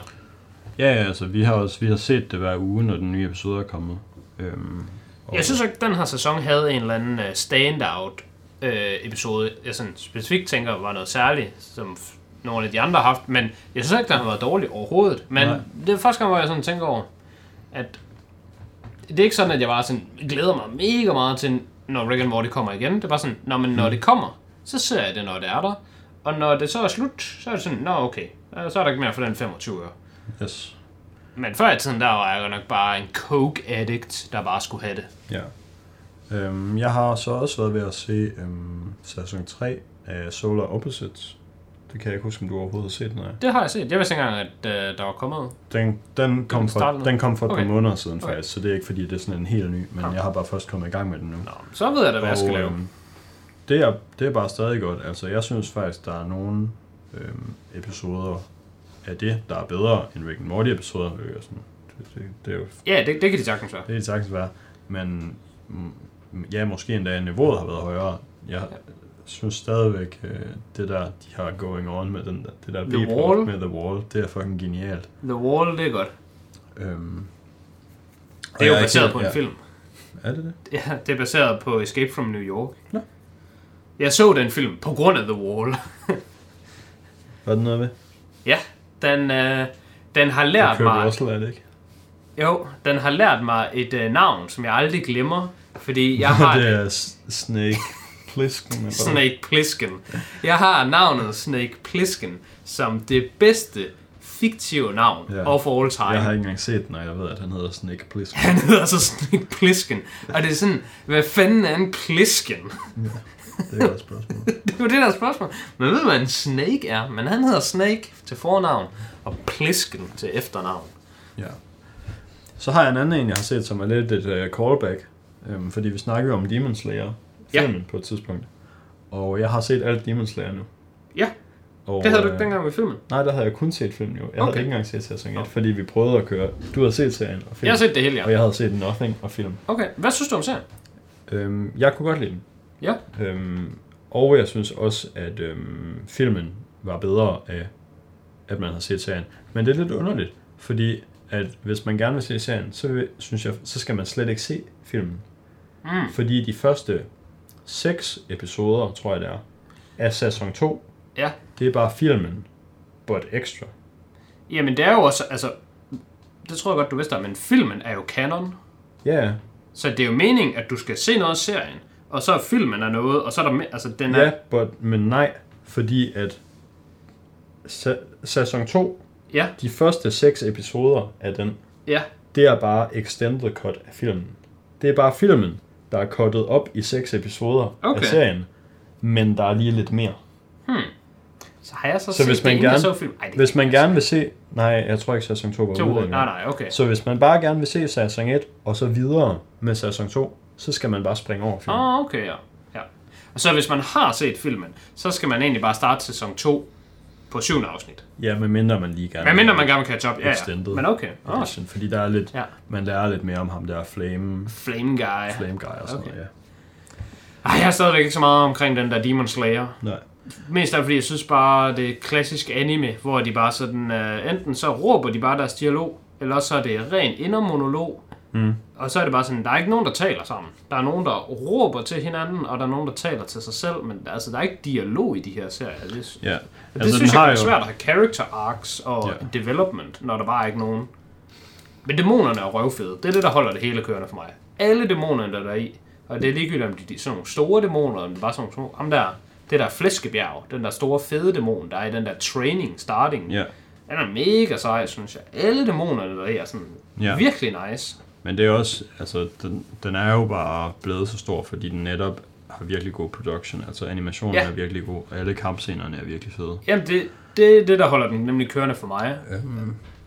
Ja, ja, altså vi har også vi har set det hver uge, når den nye episode er kommet. Øhm, og Jeg synes at den her sæson havde en eller anden uh, standout uh, episode, jeg sådan specifikt tænker var noget særligt, som nogle af de andre har haft, men jeg synes ikke, den har været dårlig overhovedet. Men Nej. Nej. det er første gang, hvor jeg sådan tænker over, at det er ikke sådan, at jeg bare sådan glæder mig mega meget til, når Rick and Morty kommer igen. Det er bare sådan, når, men når det kommer, så ser jeg det, når det er der. Og når det så er slut, så er det sådan, nå okay, så er der ikke mere for den 25 øre. Yes. Men før i tiden, der var jeg nok bare en coke addict, der bare skulle have det. Ja. Øhm, jeg har så også været ved at se øhm, sæson 3 af Solar Opposites. Det kan jeg ikke huske, om du overhovedet har set den af. Det har jeg set. Jeg vidste ikke engang, at øh, der var kommet. Den, den, kom, Den for, den kom for et par Okay. måneder siden Okay. faktisk, så det er ikke fordi, det er sådan en helt ny, men Ja. jeg har bare først kommet i gang med den nu. Nå, så ved jeg da, hvad jeg skal lave. øhm, det, er, det er bare stadig godt. Altså, jeg synes faktisk, der er nogle øhm, episoder af det, der er bedre end Rick and Morty episoder. Øh, sådan, det, det, det, er jo Ja, det, det kan de sagtens være. Det kan det sagtens være. Men mm, ja, måske endda niveauet har været højere. Jeg synes stadigvæk, øh, det der, de har going on med den der, det der The Wall? med The Wall, det er fucking genialt. The Wall, det er godt. Øhm, Det er jo baseret ikke- på en ja. film. Er det det? Ja, det er baseret på Escape from New York. Nå. Jeg så den film på grund af The Wall. Var det noget ved? ja, den, øh, den har lært Kurt mig... Russell er det ikke? Jo, den har lært mig et øh, navn, som jeg aldrig glemmer. Fordi jeg har det er Snake Plissken. eller hvad? Snake Plissken. Jeg har navnet Snake Plissken som det bedste fiktive navn Ja. ja. of all time. Jeg har ikke engang set den, og jeg ved, at han hedder Snake Plissken. Han hedder så Snake Plissken. Og det er sådan, hvad fanden er en Plissken? Det er et godt spørgsmål. Det er jo det der spørgsmål. Man ved, hvad en Snake er, men han hedder Snake til fornavn, og Plissken til efternavn. Ja. Så har jeg en anden en, jeg har set, som er lidt et uh, callback. Um, fordi vi snakkede om Demon Slayer Ja. filmen på et tidspunkt. Og jeg har set alt Demon Slayer nu. Ja, Og, det havde du øh, ikke dengang med filmen. Nej, der havde jeg kun set filmen jo. Jeg havde Okay. ikke engang set sæson 1, Nå. fordi vi prøvede at køre... Du havde set serien og film, Jeg har set det hele, og ja. jeg havde set Nothing og film. Okay, hvad synes du om serien? Øhm, jeg kunne godt lide den. Ja. Øhm, og jeg synes også, at øhm, filmen var bedre af, at man har set serien. Men det er lidt underligt, fordi at hvis man gerne vil se serien, så vil, synes jeg, så skal man slet ikke se filmen. Mm. Fordi de første seks episoder, tror jeg det er, af sæson 2, Ja. det er bare filmen, but extra. Jamen, det er jo også, altså, det tror jeg godt, du vidste, men filmen er jo canon. Ja, yeah. Så det er jo meningen, at du skal se noget af serien, og så er filmen af noget, og så er der, altså, den er, ja, but, men nej, fordi at sæ- sæson 2, ja, de første seks episoder af den, ja, det er bare extended cut af filmen. Det er bare filmen, der er cuttet op i seks episoder Okay. af serien, men der er lige lidt mere. så har jeg så, Så set hvis det, man jeg gerne- så film. Ej, det Hvis man gerne vil se... Nej, jeg tror ikke, sæson 2 var ude nej, nej, okay. Så hvis man bare gerne vil se sæson 1, og så videre med sæson 2, så skal man bare springe over filmen. Ah, okay, ja. ja. Og så hvis man har set filmen, så skal man egentlig bare starte sæson 2 på syvende afsnit. Ja, medmindre man lige gerne Men mindre man gerne vil catch up, ja, ja. Men okay. Edition, fordi der er lidt, Ja. man lærer lidt mere om ham der Flame, Flame Guy. Flame Guy og sådan Okay. noget, Ej, jeg har stadigvæk ikke så meget omkring den der Demon Slayer. ja. Nej. Mest af fordi jeg synes bare, det er klassisk anime, hvor de bare sådan, uh, enten så råber de bare deres dialog, eller også så er det ren indermonolog. Mm. Og så er det bare sådan, der er ikke nogen, der taler sammen. Der er nogen, der råber til hinanden, og der er nogen, der taler til sig selv, men altså, der er ikke dialog i de her serier. Det, det Ja. altså, synes jeg er svært at have character arcs og Ja. development, når der bare er ikke nogen. Men dæmonerne er røvfede. Det er det, der holder det hele kørende for mig. Alle dæmonerne, der er der i, og det er ligegyldigt, om de er sådan nogle store dæmoner, eller det er bare sådan nogle små. Ham der, det der flæskebjerg, den der store fede dæmon, der er i den der training, starting, Ja. den er mega sej, synes jeg. Alle dæmonerne, der er, er sådan Ja. virkelig nice. Men det er også, altså, den, den er jo bare blevet så stor, fordi den netop har virkelig god production. Altså animationen Ja. er virkelig god, og alle kampscenerne er virkelig fede. Jamen, det, det er det, der holder den nemlig kørende for mig.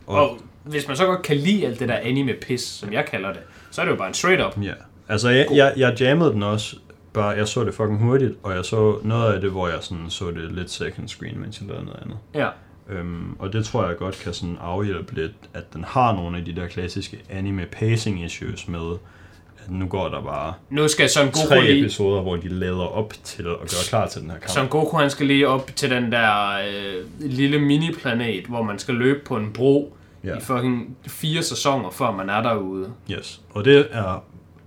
Og, Og hvis man så godt kan lide alt det der anime-pis, som jeg kalder det, så er det jo bare en straight-up. ja. Altså, jeg, jeg, jeg jammede den også, bare jeg så det fucking hurtigt, og jeg så noget af det, hvor jeg sådan så det lidt second screen, mens jeg lavede noget andet. Ja. Øhm, og det tror jeg godt kan sådan afhjælpe lidt, at den har nogle af de der klassiske anime pacing issues med, at nu går der bare Nu skal Son Goku tre lige... episoder, hvor de lader op til at gøre klar til den her kamp. Son Goku han skal lige op til den der øh, lille mini-planet, hvor man skal løbe på en bro Ja. i fucking fire sæsoner, før man er derude. Yes. Og det er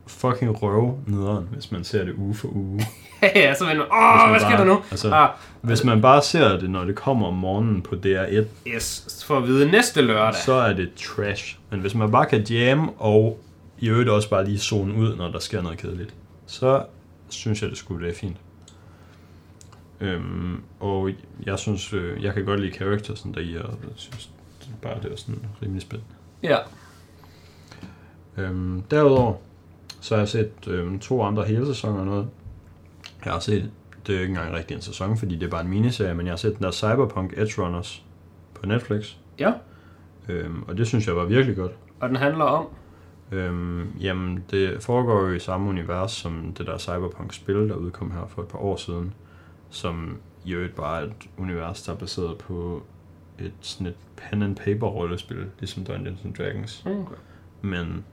fucking røv nederen, hvis man ser det uge for uge. ja, så man, åh, man hvad sker bare- der nu? altså- ah, Hvis man bare ser det, når det kommer om morgenen på DR1, yes, for at vide næste lørdag. så er det trash. Men hvis man bare kan jamme, og i øvrigt også bare lige zone ud, når der sker noget kedeligt, så synes jeg, det skulle være fint. Øhm, og jeg synes, øh, jeg kan godt lide charactersen der i, og jeg synes bare, det er sådan rimelig spændende. Ja. Øhm, derudover, så har jeg set øhm, to andre hele sæsoner og noget. Jeg har set, det er jo ikke engang rigtig en sæson, fordi det er bare en miniserie, men jeg har set den der Cyberpunk Edge Runners på Netflix. Ja, Øhm, og det synes jeg var virkelig godt. og den handler om... Øhm, jamen, det foregår jo i samme univers som det der Cyberpunk-spil, der udkom her for et par år siden, som i øvrigt bare er et univers, der er baseret på et sådan et pen and paper rollespil, ligesom Dungeons and Dragons, Okay. men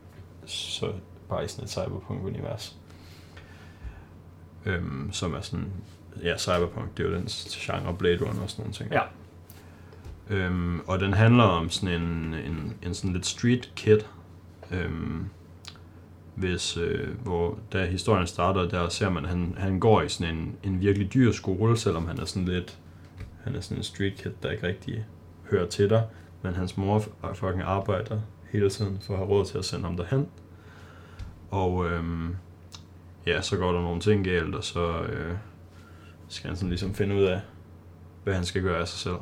så bare i sådan et Cyberpunk-univers. Øhm, som er sådan, ja, Cyberpunk, det er jo den genre, Blade Runner og sådan nogle ting. Ja. Øhm, og den handler om sådan en, en, en sådan lidt street kid, øhm, hvis, øh, hvor da historien starter, der ser man, at han, han går i sådan en, en virkelig dyr skole, selvom han er sådan lidt, han er sådan en street kid, der ikke rigtig hører til dig, men hans mor fucking arbejder hele tiden for at have råd til at sende ham derhen. Og øhm, ja, så går der nogle ting galt, og så øh, skal han sådan ligesom finde ud af, hvad han skal gøre af sig selv.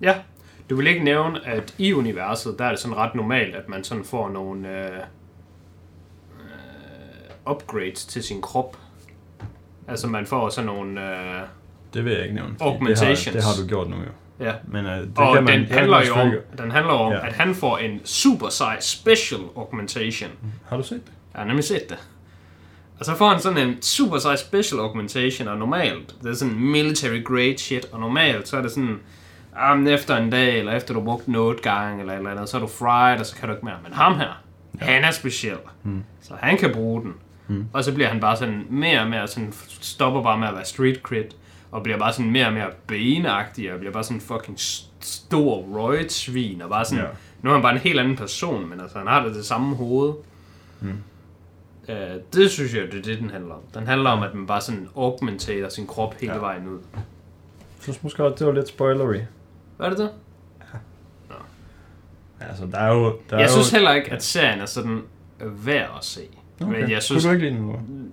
Ja. Du vil ikke nævne, at i universet, der er det sådan ret normalt, at man sådan får nogle øh, øh, upgrades til sin krop. Altså man får sådan nogle... Øh, Det vil jeg ikke nævne. Augmentations. Det har, det har du gjort nu jo. Ja. Men øh, det Og kan man, den handler jo om, den handler om, Ja. at han får en super sej special augmentation. Har du set det? Jeg har nemlig set det. Og så får han sådan en super sej special augmentation, og normalt, det er sådan military grade shit, og normalt så er det sådan, um, efter en dag, eller efter du har brugt noget gang, eller eller andet, så er du fried, og så kan du ikke mere. Men ham her, ja. han er speciel, mm. så han kan bruge den. Mm. Og så bliver han bare sådan mere og mere, sådan, stopper bare med at være street cred, og bliver bare sådan mere og mere benagtig, og bliver bare sådan fucking stor roid-svin, og bare sådan, Ja. ja. nu er han bare en helt anden person, men altså, han har det det samme hoved. Mm. Uh, det synes jeg, det er det, den handler om. Den handler om, at man bare sådan augmentater sin krop hele Ja. ja. vejen ud. Jeg synes måske også, det var lidt spoilery. Hvad er det det? Altså, der er jo... Der er Jeg jo... synes heller ikke, at serien er sådan øh, værd at se. Okay. Men jeg synes, du ikke lide den?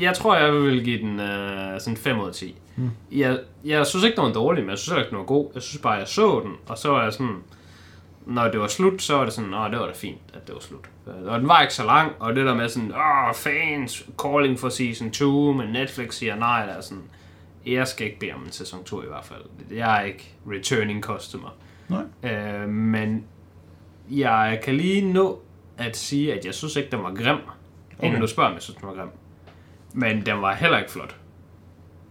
Jeg tror, jeg vil give den øh, sådan 5 ud af 10. Mm. Jeg, jeg synes ikke, den var dårlig, men jeg synes ikke, den var god. Jeg synes bare, jeg så den, og så var jeg sådan... Når det var slut, så var det sådan, åh, det var da fint, at det var slut. Øh, Og den var ikke så lang, og det der med sådan, åh, fans calling for season 2, men Netflix siger nej, der er sådan, jeg skal ikke bede om en sæson 2 i hvert fald. Jeg er ikke returning customer. Nej. Øh, men jeg kan lige nå at sige, at jeg synes ikke, den var grim. Okay. Inden du spørger, om jeg synes, den var grim. Men den var heller ikke flot.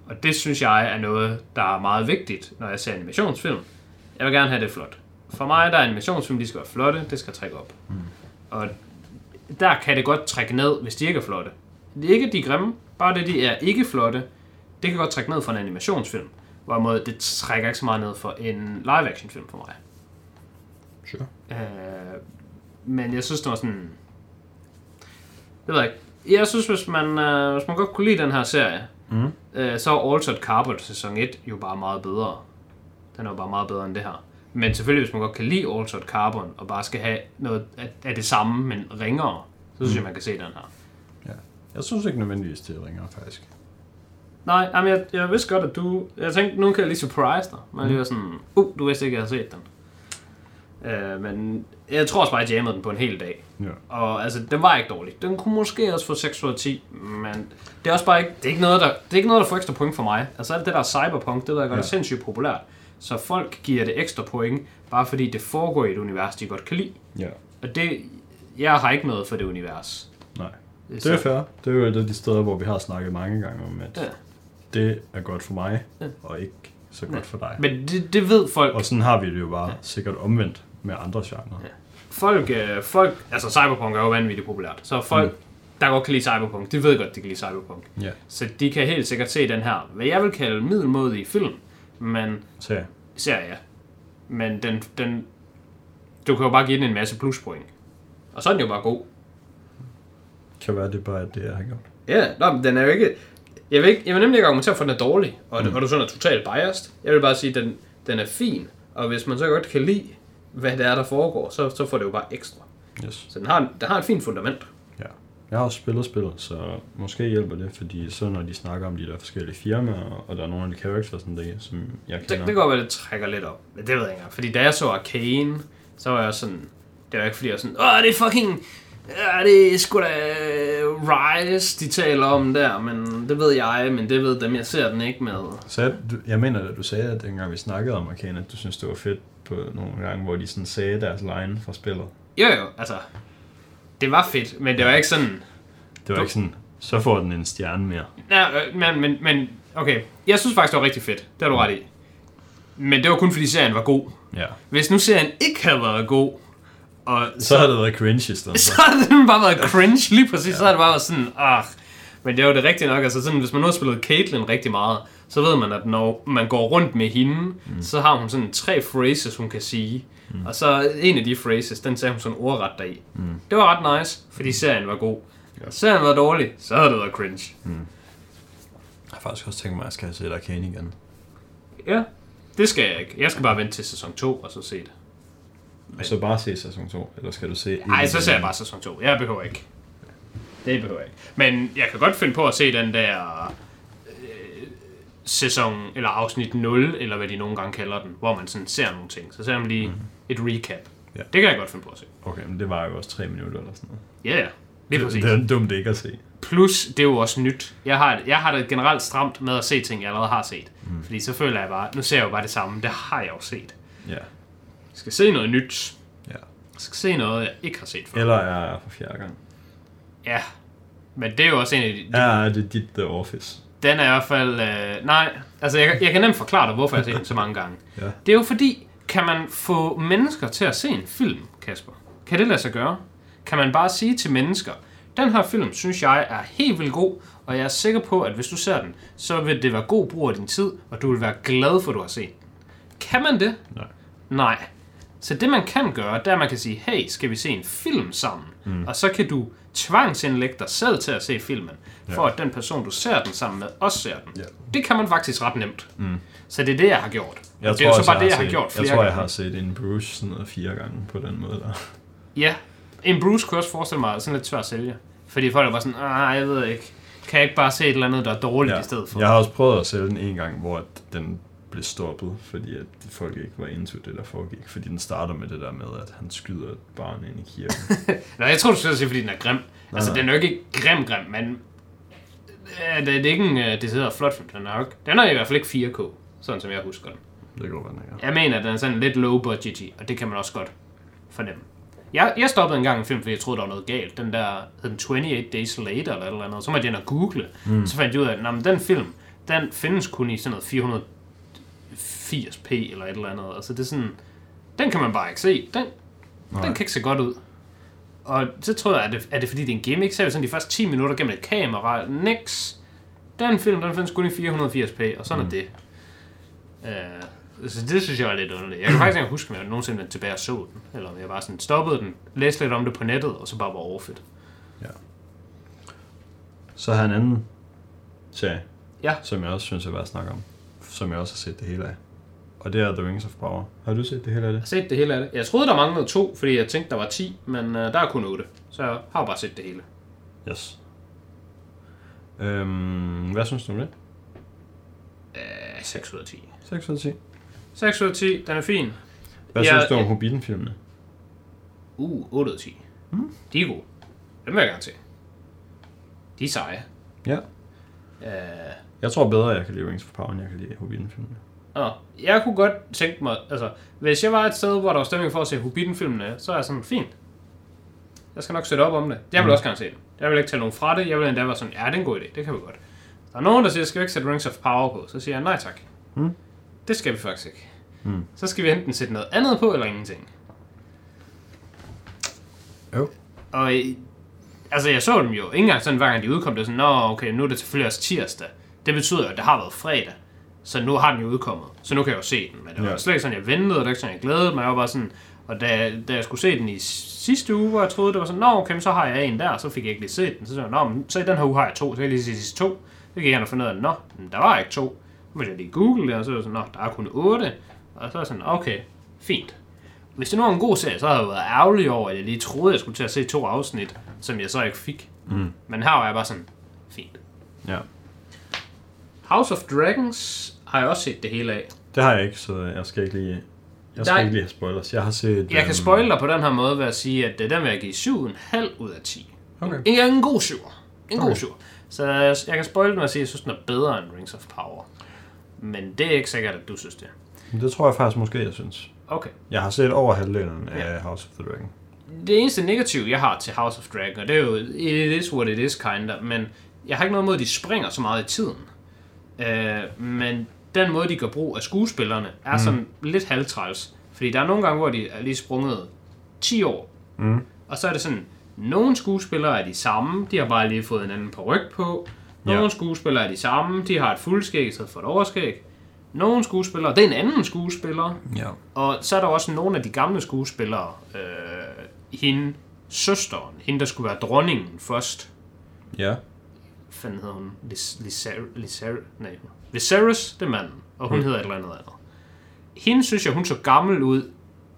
Og det synes jeg er noget, der er meget vigtigt, når jeg ser animationsfilm. Jeg vil gerne have det flot. For mig, der er animationsfilm, de skal være flotte, det skal trække op. Mm. Og der kan det godt trække ned, hvis de ikke er flotte. Det er ikke, de er grimme, bare det, de er ikke flotte, det kan godt trække ned for en animationsfilm. Hvorimod det trækker ikke så meget ned for en live-action film for mig. Sure. Øh, men jeg synes, det var sådan... Det ved jeg ikke. Jeg synes, hvis man, øh, hvis man godt kunne lide den her serie, Mm. øh, så er Altered Carbon sæson 1 jo bare meget bedre. Den er jo bare meget bedre end det her. Men selvfølgelig, hvis man godt kan lide Altered Carbon, og bare skal have noget af, af det samme, men ringere, så synes mm. jeg, man kan se den her. Jeg synes ikke nødvendigvis, det ringer, faktisk. Nej, jamen jeg, jeg vidste godt, at du... Jeg tænkte, nu kan jeg lige surprise dig. Man lige var sådan, uh, du vidste ikke, at jeg havde set den. Øh, men jeg tror også bare, at jeg jammede den på en hel dag. Ja. Og altså, den var ikke dårlig. Den kunne måske også få 6 ud af 10, men det er også bare ikke, det er ikke noget, der, det er ikke noget, der får ekstra point for mig. Altså alt det der cyberpunk, det ved jeg godt, Ja. er sindssygt populært. Så folk giver det ekstra point, bare fordi det foregår i et univers, de godt kan lide. Ja. Og det, jeg har ikke noget for det univers. Nej. Det er fair. Det er jo et af de steder, hvor vi har snakket mange gange om, at Ja. det er godt for mig, Ja. og ikke så godt for dig. Men det, det ved folk. Og sådan har vi det jo bare sikkert omvendt med andre genrer. Ja. Folk, øh, folk, altså cyberpunk er jo vanvittigt populært. Så folk, mm. der godt kan lide cyberpunk, de ved godt, de kan lide cyberpunk. Ja. Så de kan helt sikkert se den her, hvad jeg vil kalde middelmodige film, men ja. serie. Men den, den, du kan jo bare give den en masse pluspoint. Og så er den jo bare god. Kan være, det er bare det, jeg har gjort. Ja, nå, men den er jo ikke... Jeg vil, ikke, jeg vil nemlig ikke argumentere for, at den er dårlig, og, mm. og du sådan er totalt biased. Jeg vil bare sige, at den, den er fin, og hvis man så godt kan lide, hvad det er, der foregår, så, så får det jo bare ekstra. Yes. Så den har, den har et fint fundament. Ja. Jeg har også spillet spillet, så måske hjælper det, fordi så når de snakker om de der forskellige firmaer, og der er nogle af de characters, sådan der, som jeg Det, kender. det kan godt være, det trækker lidt op. Det ved jeg ikke engang. Fordi da jeg så Arcane, så var jeg sådan... Det var ikke fordi, jeg var sådan... Åh, det er fucking... Ja, det er sgu da Rise, de taler om der, men det ved jeg, men det ved dem, jeg ser den ikke med. Så du, jeg mener, at du sagde, at dengang vi snakkede om Arcane, at du synes, det var fedt på nogle gange, hvor de sådan sagde deres line fra spillet. Jo, jo, altså... Det var fedt, men det var ikke sådan... Det var Du- ikke sådan, så får den en stjerne mere. Ja, øh, men, men, men, okay. Jeg synes faktisk, det var rigtig fedt. Det har du ret i. Men det var kun fordi serien var god. Ja. Hvis nu serien ikke havde været god, og Så har det været cringe i stedet så har den bare været cringe, lige præcis. Ja. Så har det bare været sådan, ah. Men det er jo det rigtige nok, altså sådan, hvis man nu har spillet Caitlyn rigtig meget, så ved man, at når man går rundt med hende, mm. så har hun sådan tre phrases, hun kan sige. Mm. Og så en af de phrases, den sagde hun sådan ordret deri. Mm. Det var ret nice, fordi serien var god. Ja. Serien var dårlig, så havde det været cringe. Jeg har faktisk også tænkt mig, at jeg skal have set Arcane igen. Ja, det skal jeg ikke. Jeg skal bare vente til sæson 2 og så se det. Og så bare se sæson 2, eller skal du se... Nej, så ser jeg bare sæson 2. Jeg behøver ikke. Det behøver jeg ikke. Men jeg kan godt finde på at se den der øh, sæson, eller afsnit 0, eller hvad de nogle gange kalder den, hvor man sådan ser nogle ting. Så ser man lige mm. et recap. Ja. Det kan jeg godt finde på at se. Okay, men det var jo også tre minutter eller sådan noget. Ja, ja. Lige præcis. Det er dumt ikke at se. Plus, det er jo også nyt. Jeg har, jeg har det generelt stramt med at se ting, jeg allerede har set. Mm. Fordi så føler jeg bare, nu ser jeg jo bare det samme. Det har jeg jo set. Ja. Jeg skal se noget nyt. ja. Jeg skal se noget, jeg ikke har set før. Eller er jeg for fjerde gang. Ja. Men det er jo også en af de, Ja, er det dit The Office? Den er i hvert fald... Øh, nej, altså jeg, jeg kan nemt forklare dig, hvorfor jeg har set den så mange gange. Ja. Det er jo fordi, kan man få mennesker til at se en film, Kasper? Kan det lade sig gøre? Kan man bare sige til mennesker, den her film synes jeg er helt vildt god, og jeg er sikker på, at hvis du ser den, så vil det være god brug af din tid, og du vil være glad for, at du har set den. Kan man det? Nej. Nej. Så det man kan gøre, det er, at man kan sige, hey, skal vi se en film sammen? Mm. Og så kan du tvangsindlægge dig selv til at se filmen, for at den person, du ser den sammen med, også ser den. Ja. Det kan man faktisk ret nemt. Mm. Så det er det, jeg har gjort. Jeg det er jo så bare det, jeg har set, gjort flere Jeg tror, jeg har set en Bruce sådan noget fire gange på den måde der. Ja, en Bruce kunne også forestille mig sådan lidt tør at sælge. Fordi folk var sådan, ah, jeg ved ikke, kan jeg ikke bare se et eller andet, der er dårligt ja. i stedet for? Jeg har også prøvet at sælge den en gang, hvor den blev stoppet, fordi at folk ikke var into det, der foregik. Fordi den starter med det der med, at han skyder et barn ind i kirken. Nå, jeg tror, du skulle sige, fordi den er grim. altså, nej. den er jo ikke grim, grim, men øh, det er ikke en, øh, det hedder flot film. Den er, jo ikke, den er i hvert fald ikke 4K, sådan som jeg husker den. det går være, ja. Jeg mener, at den er sådan lidt low budget og det kan man også godt fornemme. Jeg, jeg stoppede en gang en film, fordi jeg troede, der var noget galt. Den der hed den 28 Days Later eller et eller andet. Så måtte jeg ind og google. Mm. Så fandt jeg ud af, at "Nå, men den film, den findes kun i sådan noget 480p eller et eller andet. Altså det er sådan, den kan man bare ikke se. Den, den kan ikke se godt ud. Og så tror jeg, at det, er det fordi, det er en gimmick, så er det sådan de første 10 minutter gennem et kamera. Nix. Den film, den findes kun i 480p, og sådan mm. er det. Uh, så det synes jeg var lidt underligt. Jeg kan faktisk ikke huske, om jeg nogensinde vendte tilbage og så den. Eller om jeg bare sådan stoppede den, læste lidt om det på nettet, og så bare var overfedt. Så har jeg en anden serie, Ja. som jeg også synes er værd at snakke om. Som jeg også har set det hele af. Og det er The Rings of Power. Har du set det hele af det? Jeg har set det hele af det. Jeg troede, der manglede to, fordi jeg tænkte, der var 10, men uh, der er kun 8. Så jeg har bare set det hele. Yes. Øhm, hvad synes du om det? Uh, 6 ud af 10. 6 ud af 10. 6 ud af 10, den er fin. Hvad Ja, synes du om ja. Hobbiten-filmene? Uh, 8 ud af 10. Mm. De er gode. Dem vil jeg gerne se. De er seje. Ja. Uh, Jeg tror bedre, jeg kan lide Rings of Power, end jeg kan lide Hobbiten-filmene. Nå, jeg kunne godt tænke mig, altså, hvis jeg var et sted, hvor der var stemning for at se Hobbiten-filmene, så er jeg sådan, fint. Jeg skal nok sætte op om det. Jeg vil Mm. også gerne se den. Jeg vil ikke tage nogen fra det. Jeg vil endda være sådan, ja, det er en god idé. Det kan vi godt. Der er nogen, der siger, skal vi ikke sætte Rings of Power på? Så siger jeg, nej tak. Mm. Det skal vi faktisk ikke. Mm. Så skal vi enten sætte noget andet på, eller ingenting. Jo. Og altså, jeg så dem jo ikke engang sådan, hver gang de udkom. Det sådan, nå, okay, nu er det selvfølgelig også tirsdag. Det betyder at det har været fredag. Så nu har den jo udkommet. Så nu kan jeg jo se den. Men det var Ja. slet ikke sådan, jeg ventede, og det var ikke sådan, jeg glædede mig. Jeg var bare sådan, og da, da jeg skulle se den i sidste uge, hvor jeg troede, det var sådan, nå, okay, så har jeg en der, så fik jeg ikke lige set den. Så sagde jeg, nå, men så i den her uge har jeg to, så kan jeg lige se sidste to. Så gik jeg hen og fandt ud af, nå, men der var ikke to. Så måtte jeg lige google det, og så var jeg sådan, nå, der er kun otte. Og så er jeg sådan, okay, fint. Hvis det nu var en god serie, så havde jeg været ærgerlig over, at jeg lige troede, jeg skulle til at se to afsnit, som jeg så ikke fik. Mm. Men her var jeg bare sådan, fint. Ja. House of Dragons har jeg også set det hele af. Det har jeg ikke, så jeg skal ikke lige... Jeg skal Nej. ikke lige have spoilers. Jeg har set... Jeg kan øhm, spoile dig på den her måde ved at sige, at øh, den vil jeg give 7,5 ud af 10. Okay. En, en god 7. En god Okay. 7. Så jeg kan spoile den og sige, at jeg synes, den er bedre end Rings of Power. Men det er ikke sikkert, at du synes det. Det tror jeg faktisk måske, jeg synes. Okay. Jeg har set over halvdelen af House of the Dragon. Det eneste negativ, jeg har til House of Dragon, og det er jo, it is what it is, kinda, men jeg har ikke noget mod, at de springer så meget i tiden. Uh, men den måde, de gør brug af skuespillerne, er mm. sådan lidt halvtræls. Fordi der er nogle gange, hvor de er lige sprunget 10 år, Mm. og så er det sådan, nogle skuespillere er de samme, de har bare lige fået en anden ryg på. Nogle Ja. skuespillere er de samme, de har et fuldskæg i stedet for et overskæg. Nogle skuespillere, det er en anden skuespiller, Ja. og så er der også nogle af de gamle skuespillere, øh, hende, søsteren, hende der skulle være dronningen først. Ja. Fanden hedder hun? Liser, nej, Viserys, det er manden, og hun mm. hedder et eller andet andet. Hende synes jeg, hun så gammel ud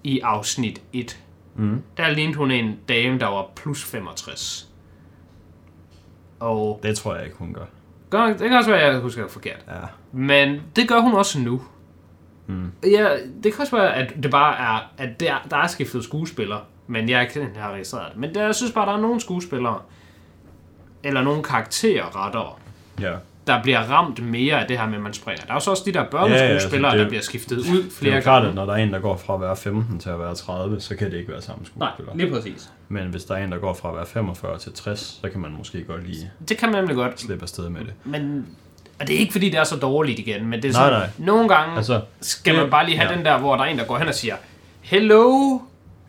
i afsnit 1. Mm. Der lignede hun en dame, der var plus 65. Og Det tror jeg ikke, hun gør. gør, det kan også være, at jeg husker forkert. Ja. Men det gør hun også nu. Mm. Ja, det kan også være, at det bare er, at der, der er skiftet skuespiller, men jeg ikke har registreret det. Men der, jeg synes bare, der er nogle skuespillere, eller nogle karakterer rettere, Ja. der bliver ramt mere af det her med, at man springer. Der er jo så også de der børneskuespillere, Ja, ja, altså, det- der bliver skiftet ud Det er flere jo klart, gange. at når der er en, der går fra at være 15 til at være 30, så kan det ikke være samme Nej, skuespiller. lige præcis. Men hvis der er en, der går fra at være 45 til 60, så kan man måske godt lige Det kan man nemlig godt. slippe afsted med det. Men og det er ikke fordi, det er så dårligt igen, men det er Nej, sådan, nej. nogle gange Altså, skal det- man bare lige have ja. den der, hvor der er en, der går hen og siger, Hello,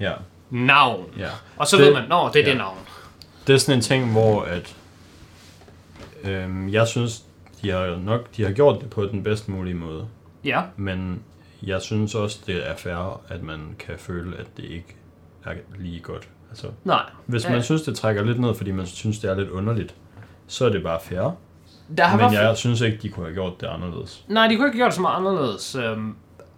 Ja. navn. ja. Og så Det- ved man, nå, det er ja. det navn. Det er sådan en ting, hvor at, øhm, jeg synes, de har nok de har gjort det på den bedst mulige måde. Ja, Men jeg synes også, det er fair, at man kan føle, at det ikke er lige godt. Altså, Nej. hvis Ja. man synes, det trækker lidt ned, fordi man synes, det er lidt underligt, så er det bare fair. Der har Men jeg synes ikke, de kunne have gjort det anderledes. Nej, de kunne ikke gøre det så meget anderledes. Øhm,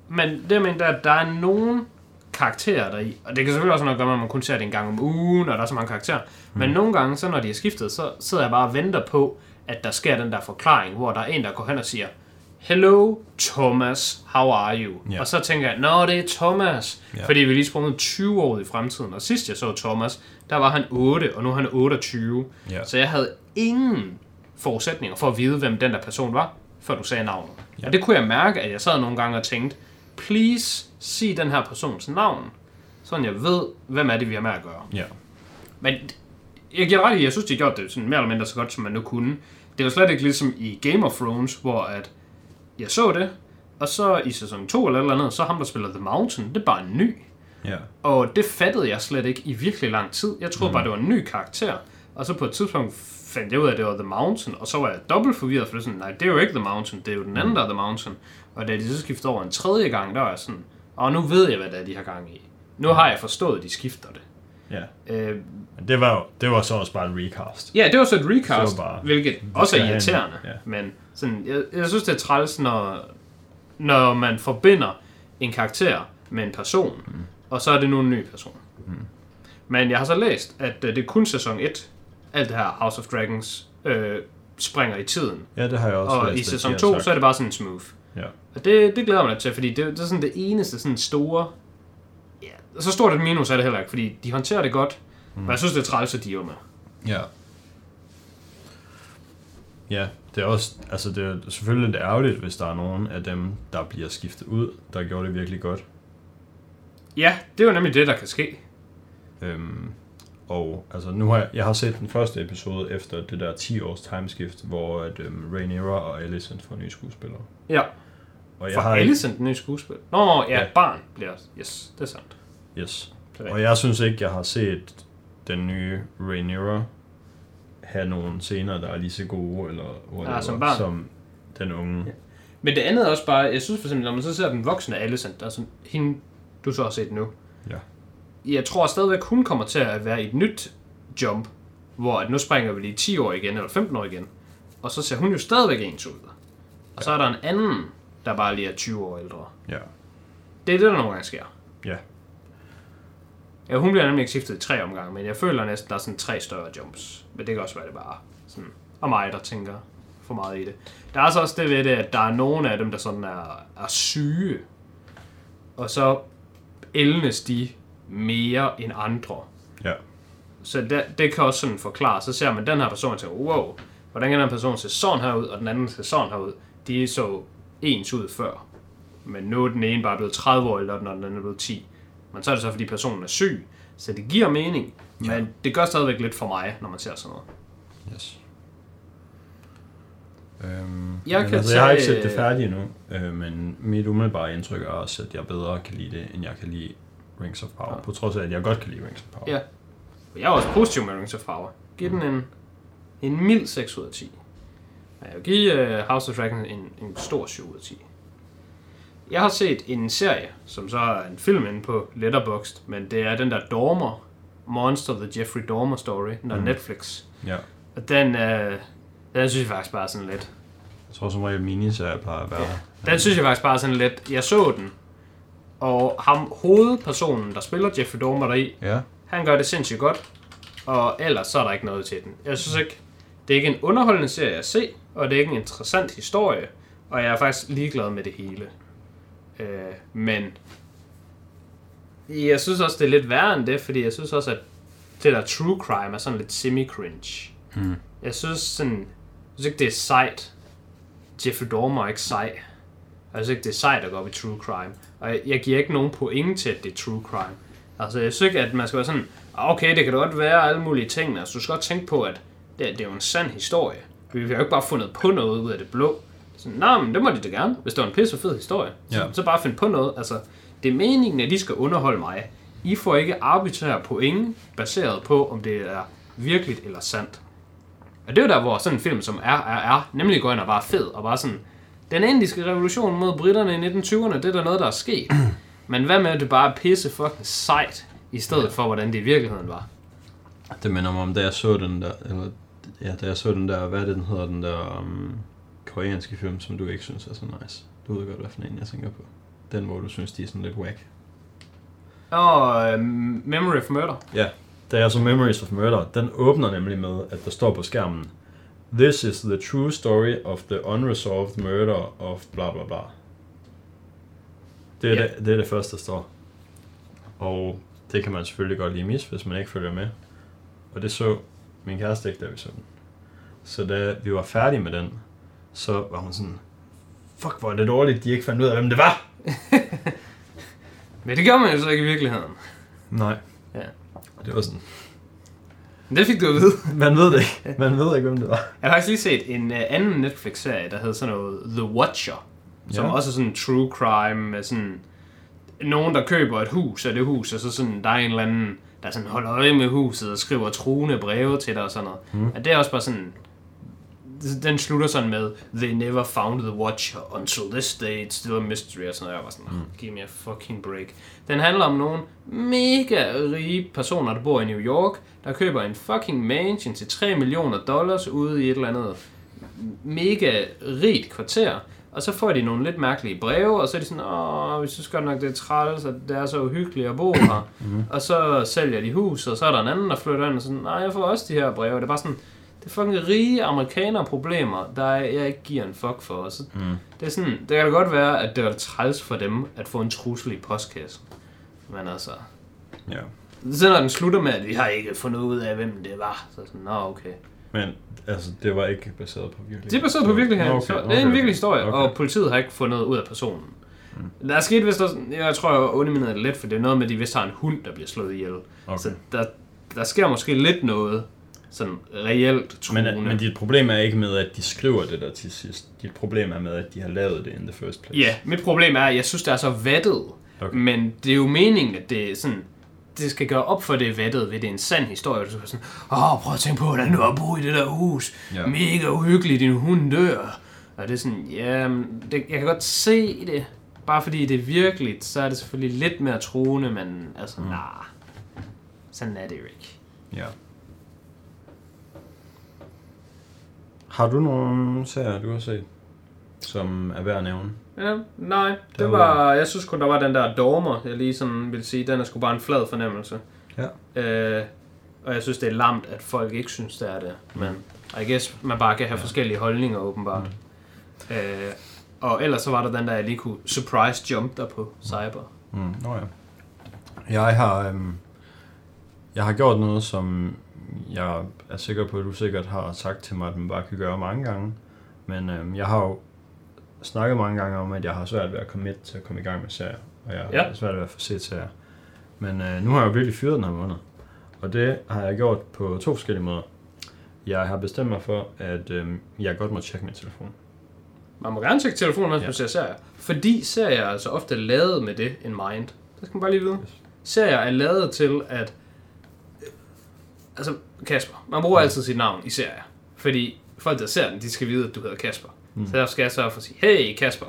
men det jeg mener, er, at der er nogen karakterer der i, og det kan selvfølgelig også have noget gøre med, at man kun ser det en gang om ugen, og der er så mange karakterer. Mm. Men nogle gange, så når de er skiftet, så sidder jeg bare og venter på, at der sker den der forklaring, hvor der er en, der går hen og siger, Hello, Thomas, how are you? Ja. Og så tænker jeg, nå, det er Thomas. Ja. Fordi vi lige sprunget 20 år i fremtiden. Og sidst jeg så Thomas, der var han 8, og nu er han 28. Ja. Så jeg havde ingen forudsætninger for at vide, hvem den der person var, før du sagde navnet. Ja. Og det kunne jeg mærke, at jeg sad nogle gange og tænkte, please sig den her persons navn, sådan jeg ved, hvem er det, vi har med at gøre. Ja. Men jeg giver ret i, jeg synes, de har gjort det sådan mere eller mindre så godt, som man nu kunne. Det er jo slet ikke ligesom i Game of Thrones, hvor at jeg så det, og så i sæson 2 eller eller andet, så ham, der spiller The Mountain, det er bare en ny. Ja. Og det fattede jeg slet ikke i virkelig lang tid. Jeg troede mm. bare, det var en ny karakter. Og så på et tidspunkt fandt jeg ud af, at det var The Mountain, og så var jeg dobbelt forvirret, for det er sådan, nej, det er jo ikke The Mountain, det er jo den anden, der er The Mountain. Og da de så skiftede over en tredje gang, der var jeg sådan, og nu ved jeg, hvad det er, de har gang i. Nu har jeg forstået, at de skifter det. Ja. Øh, Men det var, jo- det var så også bare en recast. ja, det var så et recast, Så bare- hvilket også er irriterende. ja. Men sådan, jeg, jeg synes, det er træls, når, når man forbinder en karakter med en person, mm. og så er det nu en ny person. Mm. Men jeg har så læst, at øh, det er kun sæson 1, alt det her House of Dragons øh, springer i tiden. Ja, det har jeg også Og læst, i sæson har 2, sagt. så er det bare sådan smooth. Ja. Og det, det glæder mig lidt til, fordi det, det er sådan det eneste sådan store... Så stort et minus er det heller ikke, fordi de håndterer det godt, mm. men jeg synes, det er træls, at de er med. Ja. Ja, det er også, altså det er selvfølgelig lidt ærgerligt, hvis der er nogen af dem, der bliver skiftet ud, der gjorde det virkelig godt. Ja, det er jo nemlig det, der kan ske. Øhm, og altså nu har jeg, jeg har set den første episode efter det der 10 års timeskift, hvor at, øhm, Rhaenyra og Alicent får nye skuespillere. Ja, Og jeg for har ikke, Alicent, den nye skuespil. Nå, ja, Ja. ja, barn bliver... Yes, det er sandt. Yes. Og jeg synes ikke, jeg har set den nye Rhaenyra have nogle scener, der er lige så gode, eller whatever, Ah, som barn. som den unge. Ja. Men det andet er også bare, jeg synes for eksempel, når man så ser den voksne Alicent, altså hende, du så har set nu. Ja. Jeg tror stadigvæk, hun kommer til at være i et nyt jump, hvor at nu springer vi lige 10 år igen, eller 15 år igen. Og så ser hun jo stadigvæk ens ud. Og så er der en anden, der bare lige er 20 år ældre. Ja. Det er det, der nogle gange sker. Ja. Ja, hun bliver nemlig ikke skiftet i tre omgange, men jeg føler næsten, der er sådan tre større jumps. Men det kan også være, det bare sådan, og mig, der tænker for meget i det. Der er altså også det ved det, at der er nogle af dem, der sådan er, er syge. Og så ældes de mere end andre. Ja. Så det, det kan også sådan forklare. Så ser man den her person og tænker, wow, hvordan kan den her person se sådan her ud, og den anden ser sådan her ud. De så ens ud før. Men nu er den ene bare blevet 30 år ældre, og den anden er blevet 10. Men så er det så, fordi personen er syg. Så det giver mening. Men Ja. det gør stadigvæk lidt for mig, når man ser sådan noget. Yes. Øhm, Jeg men kan altså, jeg har ikke tage- set det færdigt endnu, øh, men mit umiddelbare indtryk er også, at jeg bedre kan lide det, end jeg kan lide Rings of Power. Ja. På trods af, at jeg godt kan lide Rings of Power. Ja. Jeg er også positiv med Rings of Power. Giv den en, en mild 6 ud af 10. Men Jeg vil give uh, House of Dragons en, en stor 7 ud af 10. Jeg har set en serie, som så er en film inde på Letterboxd, men det er den der Dormer, Monster, The Jeffrey Dormer Story, den Mhm. Netflix. ja. Og den, uh, den synes jeg faktisk bare sådan lidt. Jeg tror som regel miniserier plejer at være. Ja. Den synes jeg faktisk bare sådan lidt. Jeg så den, og ham, hovedpersonen, der spiller Jeffrey Dormer deri, Ja. han gør det sindssygt godt, og ellers så er der ikke noget til den. Jeg synes ikke, det er ikke en underholdende serie at se, og det er ikke en interessant historie, og jeg er faktisk ligeglad med det hele. Øh, men jeg synes også, det er lidt værre end det, fordi jeg synes også, at det der true crime er sådan lidt semi-cringe. Mm. Jeg synes sådan, jeg synes ikke, det er sejt. Jeffrey Dahmer er ikke sej. Jeg synes ikke, det er sejt at gå op i true crime. Og jeg, jeg giver ikke nogen point til, at det er true crime. Altså, jeg synes ikke, at man skal være sådan, "Ah, okay, det kan da godt være alle mulige ting. Altså, du skal godt tænke på, at det, det er jo en sand historie. Vi har jo ikke bare fundet på noget ud af det blå. Så, nej, men det må de da gerne, hvis det var en pisse fed historie. Så, Ja. så bare find på noget. Altså, det er meningen, at de skal underholde mig. I får ikke arbitrære point, baseret på, om det er virkeligt eller sandt. Og det er jo der, hvor sådan en film som er, er, er, nemlig går ind og bare er fed, og bare sådan, Den indiske revolution mod britterne i 1920'erne, det er der noget, der er sket. Men hvad med, at det bare er pisse fucking sejt, i stedet for, hvordan det i virkeligheden var? Det minder mig om, da jeg så den der, eller, ja, da jeg så den der, hvad er det, den hedder, den der um, koreanske film, som du ikke synes er så nice. Du ved godt, hvad for en jeg tænker på. Den, hvor du synes, de er sådan lidt whack. Og uh, Memory of Murder. Ja, da jeg så Memories of Murder, den åbner nemlig med, at der står på skærmen, This is the true story of the unresolved murder of bla bla bla. Det er, Ja. det, det, er det første, der står. Og det kan man selvfølgelig godt lige misse, hvis man ikke følger med. Og det så min kæreste ikke, da vi så den. Så da vi var færdige med den, så var hun sådan, fuck hvor er det dårligt, de ikke fandt ud af, hvem det var. Men det gør man jo så ikke i virkeligheden. Nej. Ja. Og det var sådan, Men det fik du at vide. man ved det ikke. Man ved ikke, hvem det var. Jeg har faktisk lige set en uh, anden Netflix-serie, der hedder sådan noget The Watcher. Som Ja. også er sådan true crime med sådan... Nogen, der køber et hus af det hus, og så sådan, der er en eller anden, der sådan holder øje med huset og skriver truende breve til dig og sådan noget. Mm. Og det er også bare sådan... Den slutter sådan med, They never found the Watcher until this day, it's still a mystery, og sådan noget. Jeg var sådan, mm. give me a fucking break. Den handler om nogle mega rige personer, der bor i New York, der køber en fucking mansion til 3 millioner dollars ude i et eller andet mega rigt kvarter, og så får de nogle lidt mærkelige breve, og så er de sådan, åh, vi synes godt nok, det er træls, at det er så uhyggeligt at bo her. og så sælger de hus, og så er der en anden, der flytter ind og sådan, nej, jeg får også de her breve. Det er bare sådan, er fucking rige amerikanere problemer, der jeg ikke giver en fuck for. Og så, mm. Det er sådan, det kan da godt være, at det var træls for dem, at få en trussel i postkassen. Men altså, Ja. så når den slutter med, at vi har ikke fundet ud af, hvem det var, så sådan, nå okay. Men altså, det var ikke baseret på virkelighed. Det er baseret på virkeligheden. Okay, Okay, det er en virkelig historie, okay. og politiet har ikke fundet ud af personen. Mm. Der er sket vist også, jeg tror, jeg underminerede det lidt, for det er noget med, at de vist har en hund, der bliver slået ihjel. Okay. Så der, der sker måske lidt noget, sådan reelt truende. Men, men dit problem er ikke med, at de skriver det der til sidst. Dit problem er med, at de har lavet det in the first place. Ja, mit problem er, at jeg synes, det er så vattet. Okay. Men det er jo meningen, at det er sådan, det skal gøre op for det vattet, ved det er en sand historie. Du skal sådan, åh, prøv at tænke på, hvordan du har boet i det der hus. Ja. Mega uhyggeligt, din hund dør. Og det er sådan, ja, det, jeg kan godt se det. Bare fordi det er virkeligt, så er det selvfølgelig lidt mere truende, men altså, mm. nah. Sådan er det jo ikke. ja. Har du nogle serier, du har set, som er værd at nævne? Ja, nej, det var- var, jeg synes kun, der var den der dormer, jeg lige sådan vil sige, den er sgu bare en flad fornemmelse. Ja. Øh, og jeg synes, det er lamt, at folk ikke synes, det er det. Men I guess, man bare kan have ja. forskellige holdninger, åbenbart. Mm. Øh, og ellers så var der den der, jeg lige kunne surprise jump der på Cyber. Mm, nå ja. Jeg har, øhm, jeg har gjort noget, som jeg er sikker på, at du sikkert har sagt til mig, at man bare kan gøre mange gange. Men øhm, jeg har jo snakket mange gange om, at jeg har svært ved at komme til at komme i gang med serier. Og jeg har Ja. ja. svært ved at få set serier. Men øh, nu har jeg jo virkelig fyret den her måned. Og det har jeg gjort på to forskellige måder. Jeg har bestemt mig for, at øhm, jeg godt må tjekke min telefon. Man må gerne tjekke telefonen, mens Ja. man ser serier. Fordi serier er altså ofte lavet med det in mind. Det skal man bare lige vide. Serier er lavet til at... Altså, Kasper. Man bruger altid sit navn i serier. Fordi folk, der ser den, de skal vide, at du hedder Kasper. Mm. Så derfor skal jeg sørge for at sige, hey Kasper,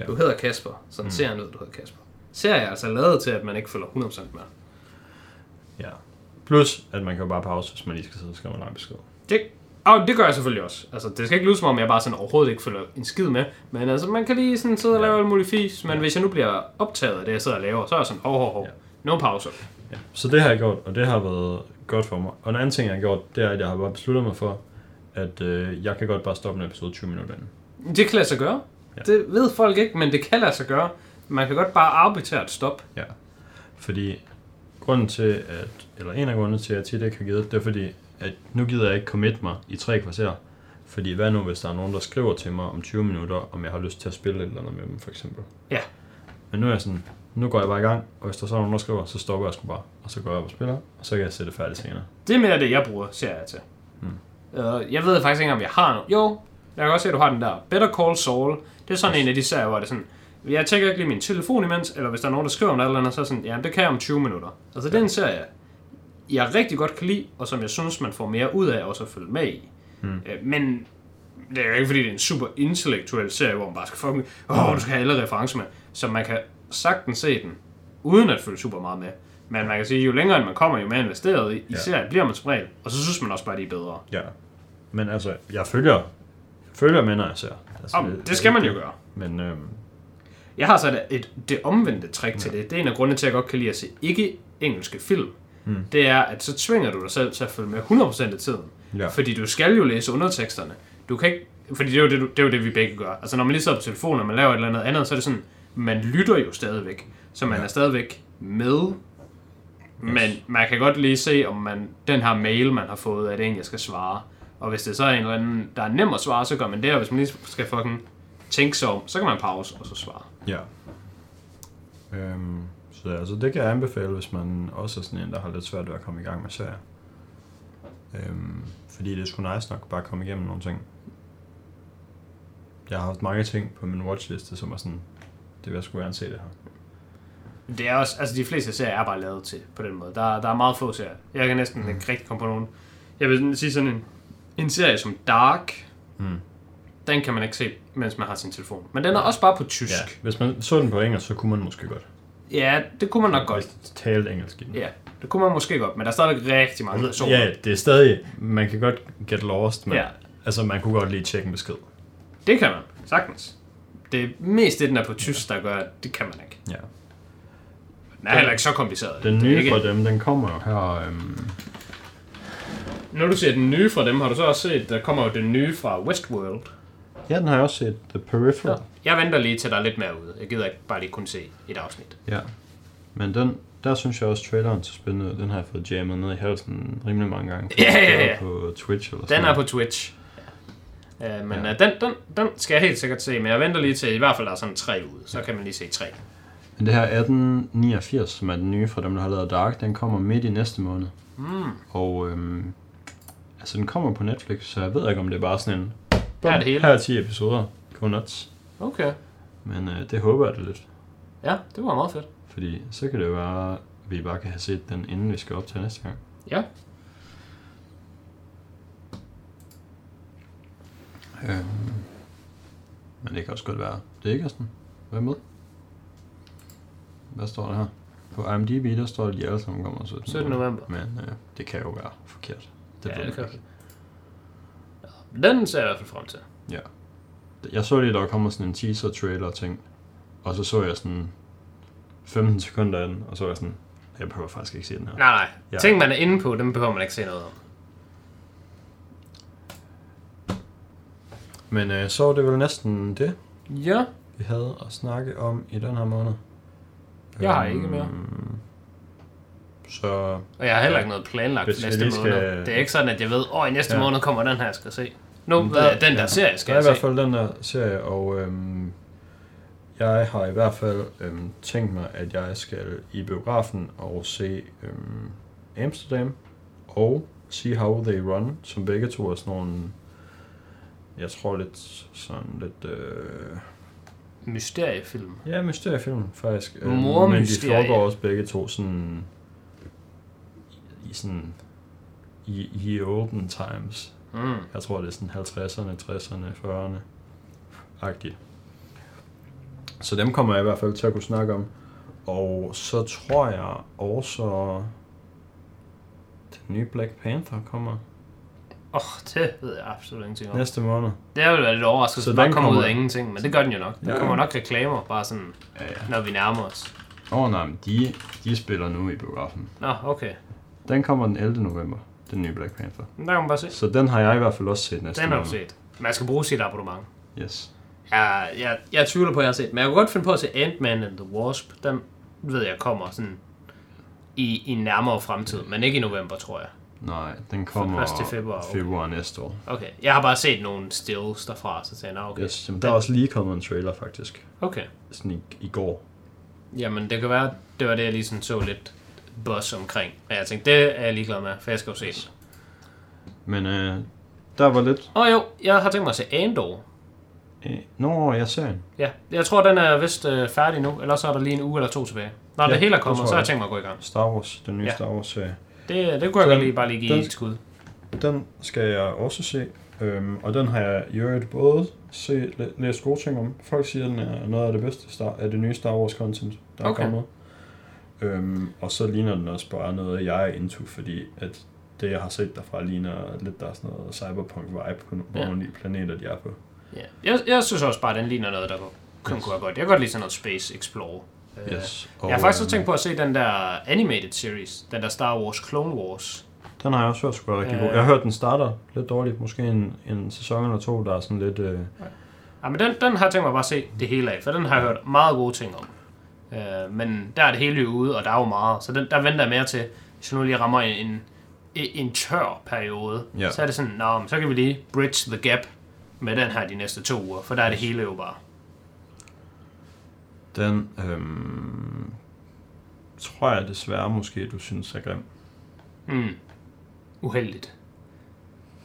Ja. du hedder Kasper. Sådan mm. ser han ud, du hedder Kasper. Serier er altså lavet til, at man ikke følger 100% med. Ja. Plus, at man kan jo bare pause, hvis man lige skal sidde og skrive en lang besked. Det, og det gør jeg selvfølgelig også. Altså, det skal ikke lyde som om, jeg bare sådan overhovedet ikke følger en skid med. Men altså, man kan lige sådan sidde og Ja. lave alt muligt fis. Men hvis jeg nu bliver optaget af det, jeg sidder og laver, så er jeg sådan, hov, hov, hov. Ja. No pauser. Ja. Så det har jeg gjort, og det har været godt for mig. Og en anden ting, jeg har gjort, det er, at jeg har bare besluttet mig for, at øh, jeg kan godt bare stoppe en episode 20 minutter inden. Det kan lade sig gøre. Ja. Det ved folk ikke, men det kan lade sig gøre. Man kan godt bare arbitrært stoppe. Ja. Fordi grunden til, at, eller en af grundene til, at jeg tit ikke har givet, det er fordi, at nu gider jeg ikke commit mig i tre kvarter. Fordi hvad nu, hvis der er nogen, der skriver til mig om 20 minutter, om jeg har lyst til at spille et eller andet med dem, for eksempel. Ja. Men nu er jeg sådan, nu går jeg bare i gang, og hvis der så er nogen, der skriver, så stopper jeg sgu bare. Og så går jeg op og spiller, og så kan jeg sætte det færdigt senere. Det er mere det, jeg bruger serier til. Hmm. Uh, jeg ved faktisk ikke, om jeg har noget. Jo, jeg kan også se, at du har den der. Better Call Saul. Det er sådan en af de serier, hvor det er sådan, jeg tjekker ikke lige min telefon imens, eller hvis der er nogen, der skriver om noget eller andet, så er sådan, ja, det kan jeg om 20 minutter. Altså, det er en serie, jeg rigtig godt kan lide, og som jeg synes, man får mere ud af også at følge med i. Hmm. Men det er jo ikke fordi, det er en super intellektuel serie, hvor man bare skal fucking, åh, du skal have alle referencer med. Så man kan sagtens se den, uden at følge super meget med. Men man kan sige, jo længere man kommer, jo mere investeret i, Ja. serien bliver man som regel. Og så synes man også bare, at de er bedre. Ja. Men altså, jeg følger, følger med, når jeg ser. Altså, Om, det skal man jo gøre. Men øhm, Jeg har så et, et, det omvendte trick til det. Det er en af grundene til, at jeg godt kan lide at se ikke-engelske film. Mm. Det er, at så tvinger du dig selv til at følge med 100% af tiden. Ja. Fordi du skal jo læse underteksterne. Du kan ikke, fordi det er, jo det, det er jo det, vi begge gør. Altså når man lige sidder på telefonen, og man laver et eller andet andet, så er det sådan, man lytter jo stadigvæk. Så man Ja. er stadigvæk med. Men man kan godt lige se, om man, den her mail, man har fået, er det en, jeg skal svare. Og hvis det så er en eller anden, der er nem at svare, så gør man det. Og hvis man lige skal fucking tænke sig om, så kan man pause og så svare. Ja. Øhm, så altså, det kan jeg anbefale, hvis man også er sådan en, der har lidt svært ved at komme i gang med serier. Øhm, fordi det er sgu nice nok bare at komme igennem nogle ting. Jeg har haft mange ting på min watchliste, som er sådan, det vil jeg sgu gerne se det her. Det er også, altså de fleste serier er bare lavet til på den måde. Der, der er meget få serier. Jeg kan næsten mm. ikke rigtig komme på nogen. Jeg vil sige sådan en, en serie som Dark, Mm. den kan man ikke se, mens man har sin telefon. Men den er også bare på tysk. Ja, hvis man så den på engelsk, så kunne man måske godt. Ja, det kunne man nok godt. Hvis talte engelsk i den. Ja, det kunne man måske godt, men der er stadigvæk rigtig mange personer. Ja, det er stadig, man kan godt get lost, men ja. altså man kunne godt lige tjekke en besked. Det kan man, sagtens. Det er mest det, den er på tysk, der gør, at det kan man ikke. Ja. Den er heller ikke så kompliceret. Den nye ikke- fra dem, den kommer jo her, øhm, Når du ser den nye fra dem, har du så også set, der kommer jo den nye fra Westworld. ja, den har jeg også set, The Peripheral. Jeg venter lige til der er lidt mere ude. Jeg gider ikke bare lige kun se et afsnit. Ja. Men den, der synes jeg også, traileren til spændende. Den har jeg fået jammet ned i halsen rimelig mange gange. Ja, ja, ja. På Twitch eller Den sådan er på Twitch. Uh, men Ja. uh, den, den, den skal jeg helt sikkert se, men jeg venter lige til, i hvert fald der er sådan tre ude, så kan man lige se tre. Men det her 1889, som er den nye fra dem, der har lavet Dark, den kommer midt i næste måned. Mm. Og øhm, altså den kommer på Netflix, så jeg ved ikke, om det er bare sådan en... Her er det hele. Her er 10 episoder. Go nuts. Okay. Men øh, det håber jeg da lidt. Ja, det var meget fedt. Fordi så kan det jo være, at vi bare kan have set den, inden vi skal op til næste gang. Ja. Øhm, men det kan også godt være. Det er ikke sådan. Hvad med? Hvad står der her? På IMDb, der står, at de alle sammen kommer 17. 17. november. Men øh, det kan jo være forkert. Det ja, det kan ikke. ja. Den ser jeg i hvert fald frem til. Ja. Jeg så lige, der kommer sådan en teaser-trailer ting. Og så så jeg sådan 15 sekunder af den, og så var jeg sådan, jeg behøver faktisk ikke se den her. Nej, nej. Ja. Ting, man er inde på, dem behøver man ikke se noget om. Men øh, så var det vel næsten det, Ja. vi havde at snakke om i den her måned. Jeg har ikke mere. Øhm, Så Og jeg har heller ikke noget planlagt Hvis for vi næste lige måned. skal- Det er ikke sådan, at jeg ved, åh, i næste Ja. måned kommer den her, jeg skal se. Nu ved jeg, den der ja, serie skal der er jeg i hvert se. fald den der serie, og øhm, jeg har i hvert fald øhm, tænkt mig, at jeg skal i biografen og se øhm, Amsterdam og See How They Run, som begge to er sådan nogle, jeg tror lidt sådan lidt, øh, Mysteriefilm. ja, mysteriefilm faktisk. Øhm, Mordmysterie. Men de foregår også begge to sådan, i, i sådan, i, i olden times. Mm. Jeg tror, det er sådan 50'erne, 60'erne, 40'erne. Agtigt. Så dem kommer jeg i hvert fald til at kunne snakke om. Og så tror jeg også, den nye Black Panther kommer Åh, oh, det ved jeg absolut ingenting om. næste måned. Det er jo lidt overraskende, Så at bare den kommer ud af ingenting, men det gør den jo nok. Der Ja. kommer nok reklamer, bare sådan, Ja, ja. når vi nærmer os. Åh oh, nej, men de, de spiller nu i biografen. Nå, okay. Den kommer den 11. november, den nye Black Panther. Men Der kan man bare se. Så den har jeg i hvert fald også set næste Den har du set. Man skal bruge sit abonnement. Yes. Jeg, jeg, jeg tvivler på, at jeg har set Men jeg kunne godt finde på at se Ant-Man and the Wasp. Den ved jeg kommer sådan i, i nærmere fremtid, men ikke i november, tror jeg. Nej, den kommer først til februar, okay. februar næste år. Okay, jeg har bare set nogle stills derfra, så tænkte jeg, "Nå, okay. Yes, jamen, der er også lige kommet en trailer faktisk. Okay. Sådan i, i går. Jamen, det kan være, det var det, jeg lige sådan så lidt buzz omkring. Og jeg tænkte, det er jeg ligeglad med, for jeg skal jo se det. Men øh, der var lidt... Åh oh, jo, jeg har tænkt mig at se Andor. Øh, Nå, jeg ser en. Ja, jeg tror, den er vist øh, færdig nu, eller så er der lige en uge eller to tilbage. Når Ja, det hele er kommet, så har jeg tænkt mig at gå i gang. Star Wars, den nye Ja. Star Wars serie. Det, det kunne jeg godt lige bare lige give den- et skud. Den skal jeg også se. Øhm, og den har jeg i øvrigt både set, læ- læst gode ting om. Folk siger, at den er noget af det bedste Star, af det nye Star Wars content, der Okay. er kommet. Øhm, og så ligner den også bare noget, jeg er into, fordi at det, jeg har set derfra, ligner lidt, der er sådan noget cyberpunk-vibe på, på Ja. nogle af de planeter, de er på. Ja. Jeg, jeg synes også bare, at den ligner noget, der kunne, Yes. kunne være godt. Jeg kan godt lide sådan noget Space Explorer. Øh, Yes. Jeg har faktisk også øhm, tænkt på at se den der animated series, den der Star Wars Clone Wars. Den har jeg også hørt skulle være rigtig Øh. god. Jeg har hørt, den starter lidt dårligt. Måske en, en sæson eller to, der er sådan lidt... Øh, Ja, men den, den har jeg tænkt mig bare at se det hele af, for den har jeg hørt meget gode ting om. Øh, men der er det hele jo ude, og der er jo meget, så den, der venter jeg mere til, hvis jeg nu lige rammer en, en, en tør periode, Ja. så er det sådan, Nå, så kan vi lige bridge the gap med den her de næste to uger, for der er det hele jo bare. Den øhm, tror jeg desværre måske, du synes er grim. Mm. Uheldigt.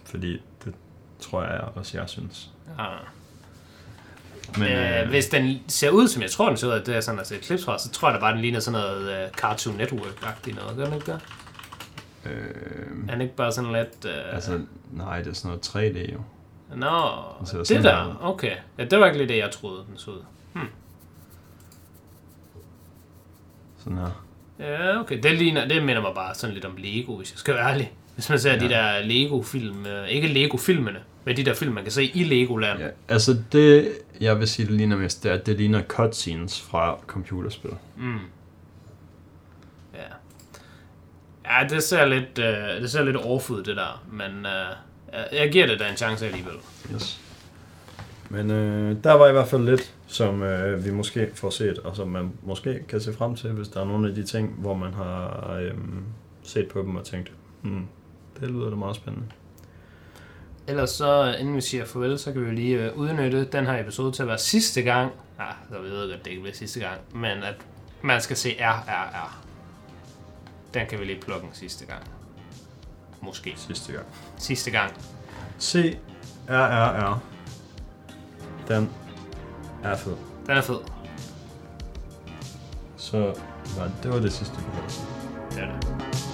Fordi det tror jeg også, jeg synes. Ja. Men, øh, hvis den ser ud, som jeg tror, den ser ud, at det er sådan, at se et klips fra, så tror jeg da bare, den ligner sådan noget uh, Cartoon Network-agtigt noget. Gør den ikke det? øh, Er den ikke bare sådan lidt... Uh, altså, nej, det er sådan noget 3D jo. Nå, ser det der, okay. Ja, det var ikke lige det, jeg troede, den så ud. Sådan her. Ja, okay. Det, ligner, det minder mig bare sådan lidt om Lego, hvis jeg skal være ærlig. Hvis man ser ja. de der Lego-film, øh, ikke Lego-filmene, men de der film, man kan se i Legoland. Ja. Altså det, jeg vil sige, det ligner mest, det er, at det ligner cutscenes fra computerspil. Mm. Ja. Ja, det ser lidt, øh, det ser lidt off ud, det der. Men øh, jeg- jeg giver det da en chance alligevel. Yes. Men øh, der var i hvert fald lidt, som øh, vi måske får set, og som man måske kan se frem til, hvis der er nogle af de ting, hvor man har øh, set på dem og tænkt, hmm, det lyder da meget spændende. Ellers så, inden vi siger farvel, så kan vi jo lige øh, udnytte den her episode til at være sidste gang. Ja, så ved jeg godt, det ikke bliver sidste gang. Men at man skal se RRR. Den kan vi lige plukke en sidste gang. Måske. Sidste gang. Sidste gang. C R R R. Den er fed. Den er fed. Så var, det var det sidste, vi havde. Det er det.